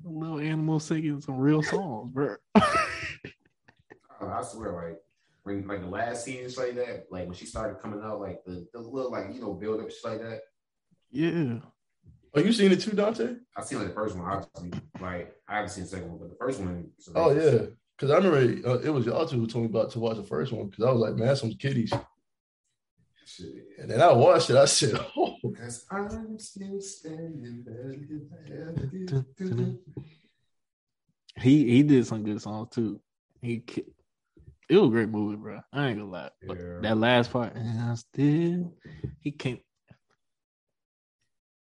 a little animal singing some real songs, bro. Uh, I swear, like when like the last scene is like that, like when she started coming out, like the, the little like you know build up shit like that. yeah, Oh, you seen it too, Dante? I seen like the first one, obviously. Like I haven't seen the second one, but the first one. is Oh yeah, because I remember uh, it was y'all two who told me about to watch the first one. Because I was like, man, some kiddies. Shit. And then I watched it. I said, oh, Cause I'm still standing there. he he did some good songs too. He it was a great movie, bro. I ain't gonna lie. But Yeah. that last part, and I still he came.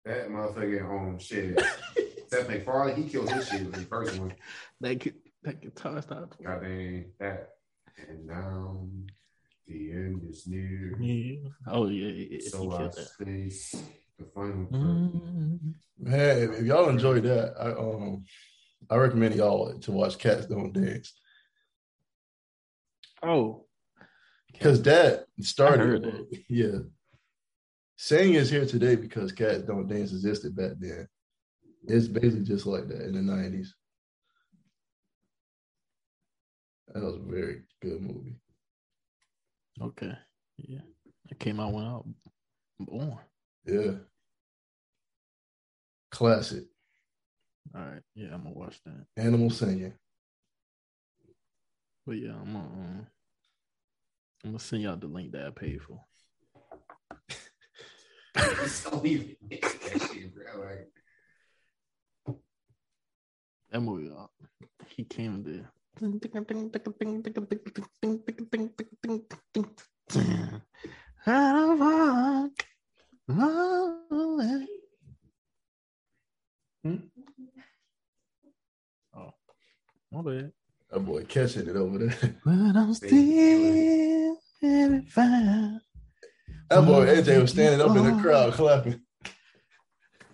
That motherfucker um shit. Seth MacFarlane, he killed his shit in the first one. That that guitar started. playing. God dang that. And now the end is near. Yeah. Oh yeah, yeah, yeah. So he I killed that. face the final curtain. Mm. man, if, if y'all enjoyed that, I um, I recommend y'all to watch Cats Don't Dance Oh, because that I started. heard that. Yeah, saying is here today because Cats Don't Dance existed back then. It's basically just like that in the nineties. That was a very good movie. Okay. Yeah, it came out when I was born. Yeah. Classic. All right, yeah, I'm gonna watch that. Animal singing. But yeah, I'm gonna um, I'm gonna send y'all the link that I paid for. so leave it. That shit, bro. Like, That movie, uh, he came in there. Hmm? Oh, my bad. That boy catching it over there. But I'm still very fine. That boy AJ was standing up in the crowd clapping.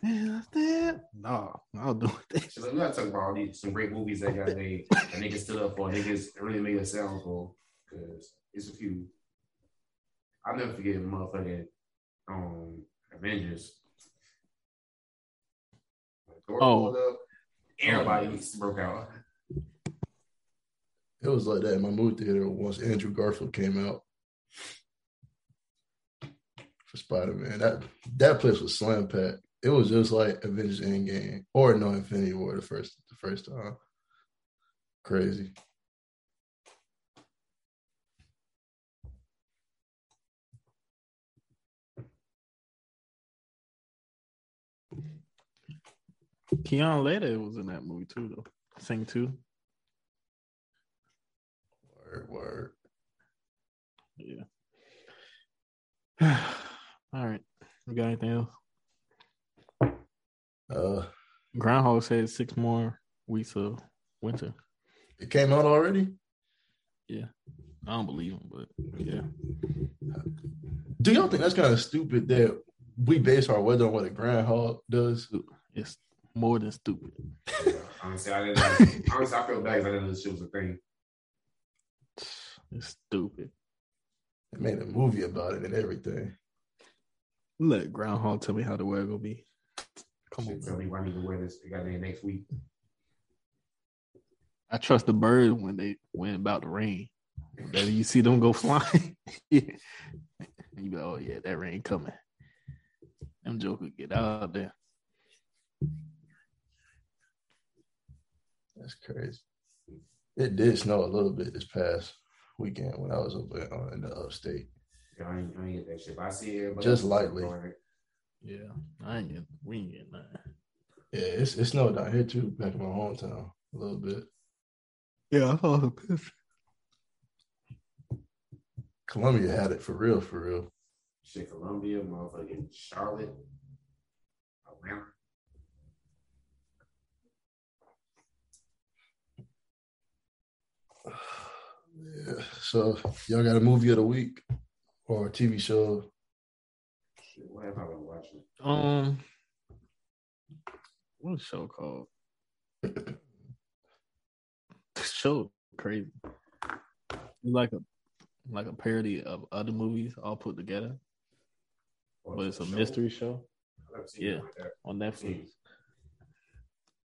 And I still- No, I'll do it. so we gotta talk about all these some great movies that got made. that niggas stood up for. Niggas It really made a sound for. Cause it's a few. I'll never forget motherfucking um Avengers. When Thor Oh. pulled up, everybody broke out. It was like that in my movie theater once Andrew Garfield came out for Spider Man. That that place was slam packed. It was just like Avengers Endgame or no Infinity War the first the first time. Crazy. Keon Later was in that movie too, though. Sing two. Word, word. Yeah. All right. We got anything else? Uh, Groundhog said six more weeks of winter. it came out already. Yeah, I don't believe him, but yeah. Do y'all think that's kind of stupid that we base our weather on what a groundhog does? It's more than stupid. Honestly, I didn't. honestly, I feel bad because I didn't know this shit was a thing. It's stupid. They made a movie about it and everything. Let Groundhog tell me how the weather gonna be. Come on, tell me why I need to wear this. They got there next week. I trust the birds when they when about to rain. That you see them go flying. yeah. You go, oh yeah, that rain coming. Them jokers get out there. That's crazy. It did snow a little bit this past weekend when I was up in, the upstate. Yeah, I ain't, I ain't get that shit. But I see everybody Just lightly. doing it. Yeah, I ain't getting, we ain't getting that. Yeah, it's it snowed down here too, back in my hometown a little bit. Yeah, I saw the picture. Columbia had it for real, for real. Shit, Columbia, motherfucking Charlotte, Atlanta. Yeah. So y'all got a movie of the week or a TV show? Shit, what have I been watching? Um, what's the show called? the show crazy. It's like a like a parody of other movies all put together, but it's a Show? mystery show I've never seen Yeah. it like on Netflix.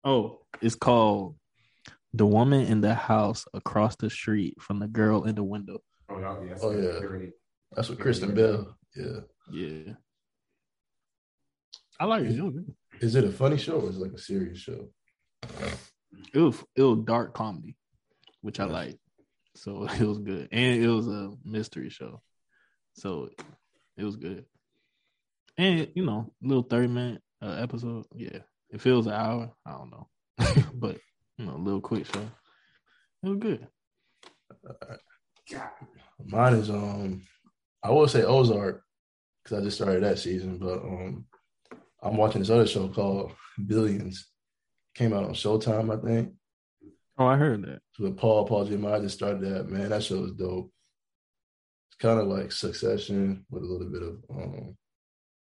Oh, it's called "The Woman in the House Across the Street from the Girl in the Window." Oh, y'all, yeah, Oh, yeah. That's with Kristen Bell. Yeah. Yeah, I like it. It. Is it a funny show or is it like a serious show? it was it was dark comedy, which I like. So it was good, and it was a mystery show, so it was good. And you know, little thirty minute uh, episode. Yeah, it feels an hour. I don't know, but you know, a little quick show. It was good. God, Mine is um I will say Ozark because I just started that season, but um I'm watching this other show called Billions. Came out on Showtime, I think. Oh, I heard that. It's with Paul, Paul Giamatti. I just started that. Man, that show is dope. It's kind of like Succession with a little bit of um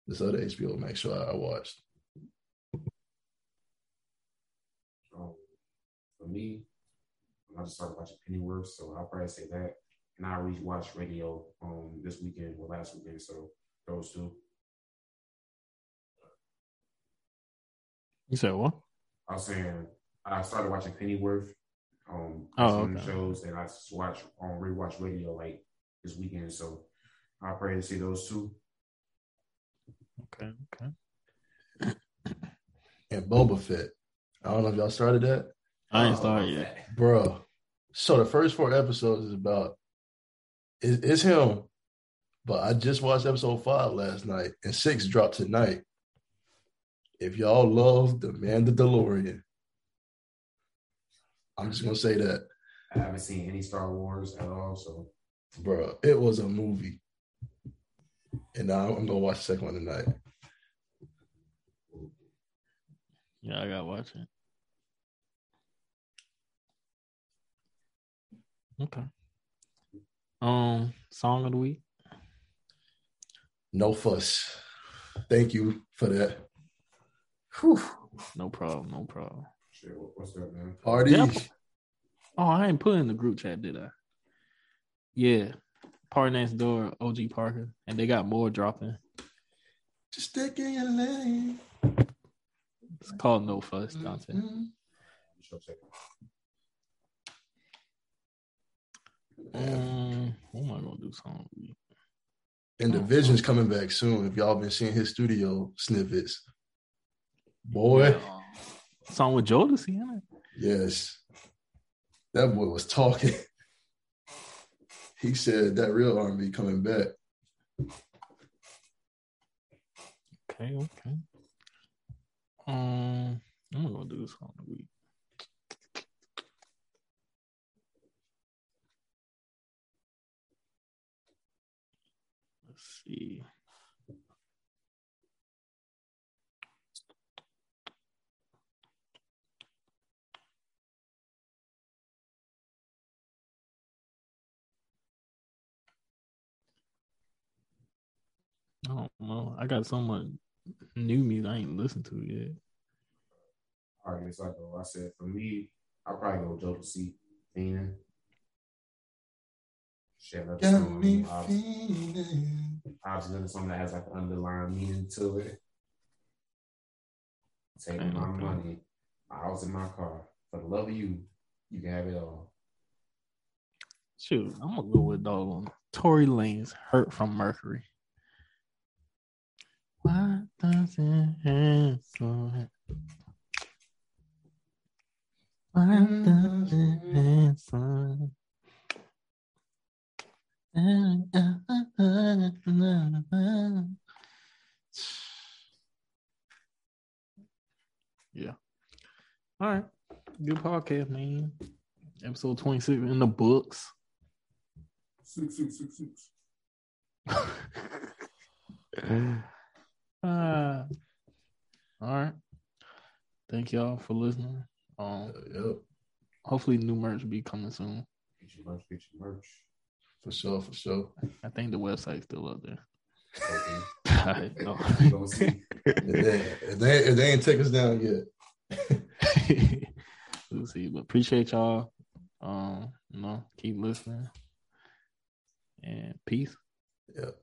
this other HBO Max show I, I watched. um, for me, I just started watching Pennyworth, so I'll probably say that. And I rewatched Radio um this weekend or last weekend, so those two. You said what? I was saying I started watching Pennyworth. Um, Oh, some okay. shows and I just watch on rewatch radio like this weekend. So I pray to see those two. Okay, okay. And Boba Fett. I don't know if y'all started that, I ain't Oh, started yet. bro. So the first four episodes is about it, it's him, but I just watched episode five last night, and six dropped tonight. If y'all love the Mandalorian, I'm just gonna say that, I haven't seen any Star Wars at all, so bro. It was a movie, and now I'm gonna watch the second one tonight. Yeah, I gotta watch it. Okay. Um, song of the week. No fuss. Thank you for that. Whew. No problem. No problem. shit. What's that, man? Party. Yeah. Oh, I ain't put in the group chat, did I? Yeah. PartyNextDoor, OG Parker, and they got more dropping. Just stick in your lane. It's called No Fuss, Dante. Mhm. Sure, check it. Um, what am I gonna do song of the week? And the vision's coming back soon. If y'all been seeing his studio snippets, boy, Song with Jodeci in it. yes, that boy was talking. He said that real R&B coming back. Okay, okay. Um, I'm gonna do this song the week. Let's see. I don't know. I got so much new music I ain't listened to yet. All right, so I go. I said for me, I'll probably go Joe to see Feenin'. Shit, that's Got song. me Obviously, feeling. obviously that's something that has like an underlying meaning to it. Taking my Okay. money, my house and my car. For the love of you, you can have it all. Shoot, I'm gonna go with dog on Tory Lanez "Hurt from Mercury." Why does it hurt so? Why does it hurt so? Yeah. All right. Good podcast, man. Episode 26 in the books. Six, six, six, six. uh, all right. Thank y'all for listening. Um, Yep, hopefully new merch will be coming soon. Get your merch, get your merch. for sure, for sure. I think the website's still up there. Okay. I know. We gonna. If they, if they, if they ain't take us down yet, we'll see. But appreciate y'all. Um, you know, keep listening. And peace. yep.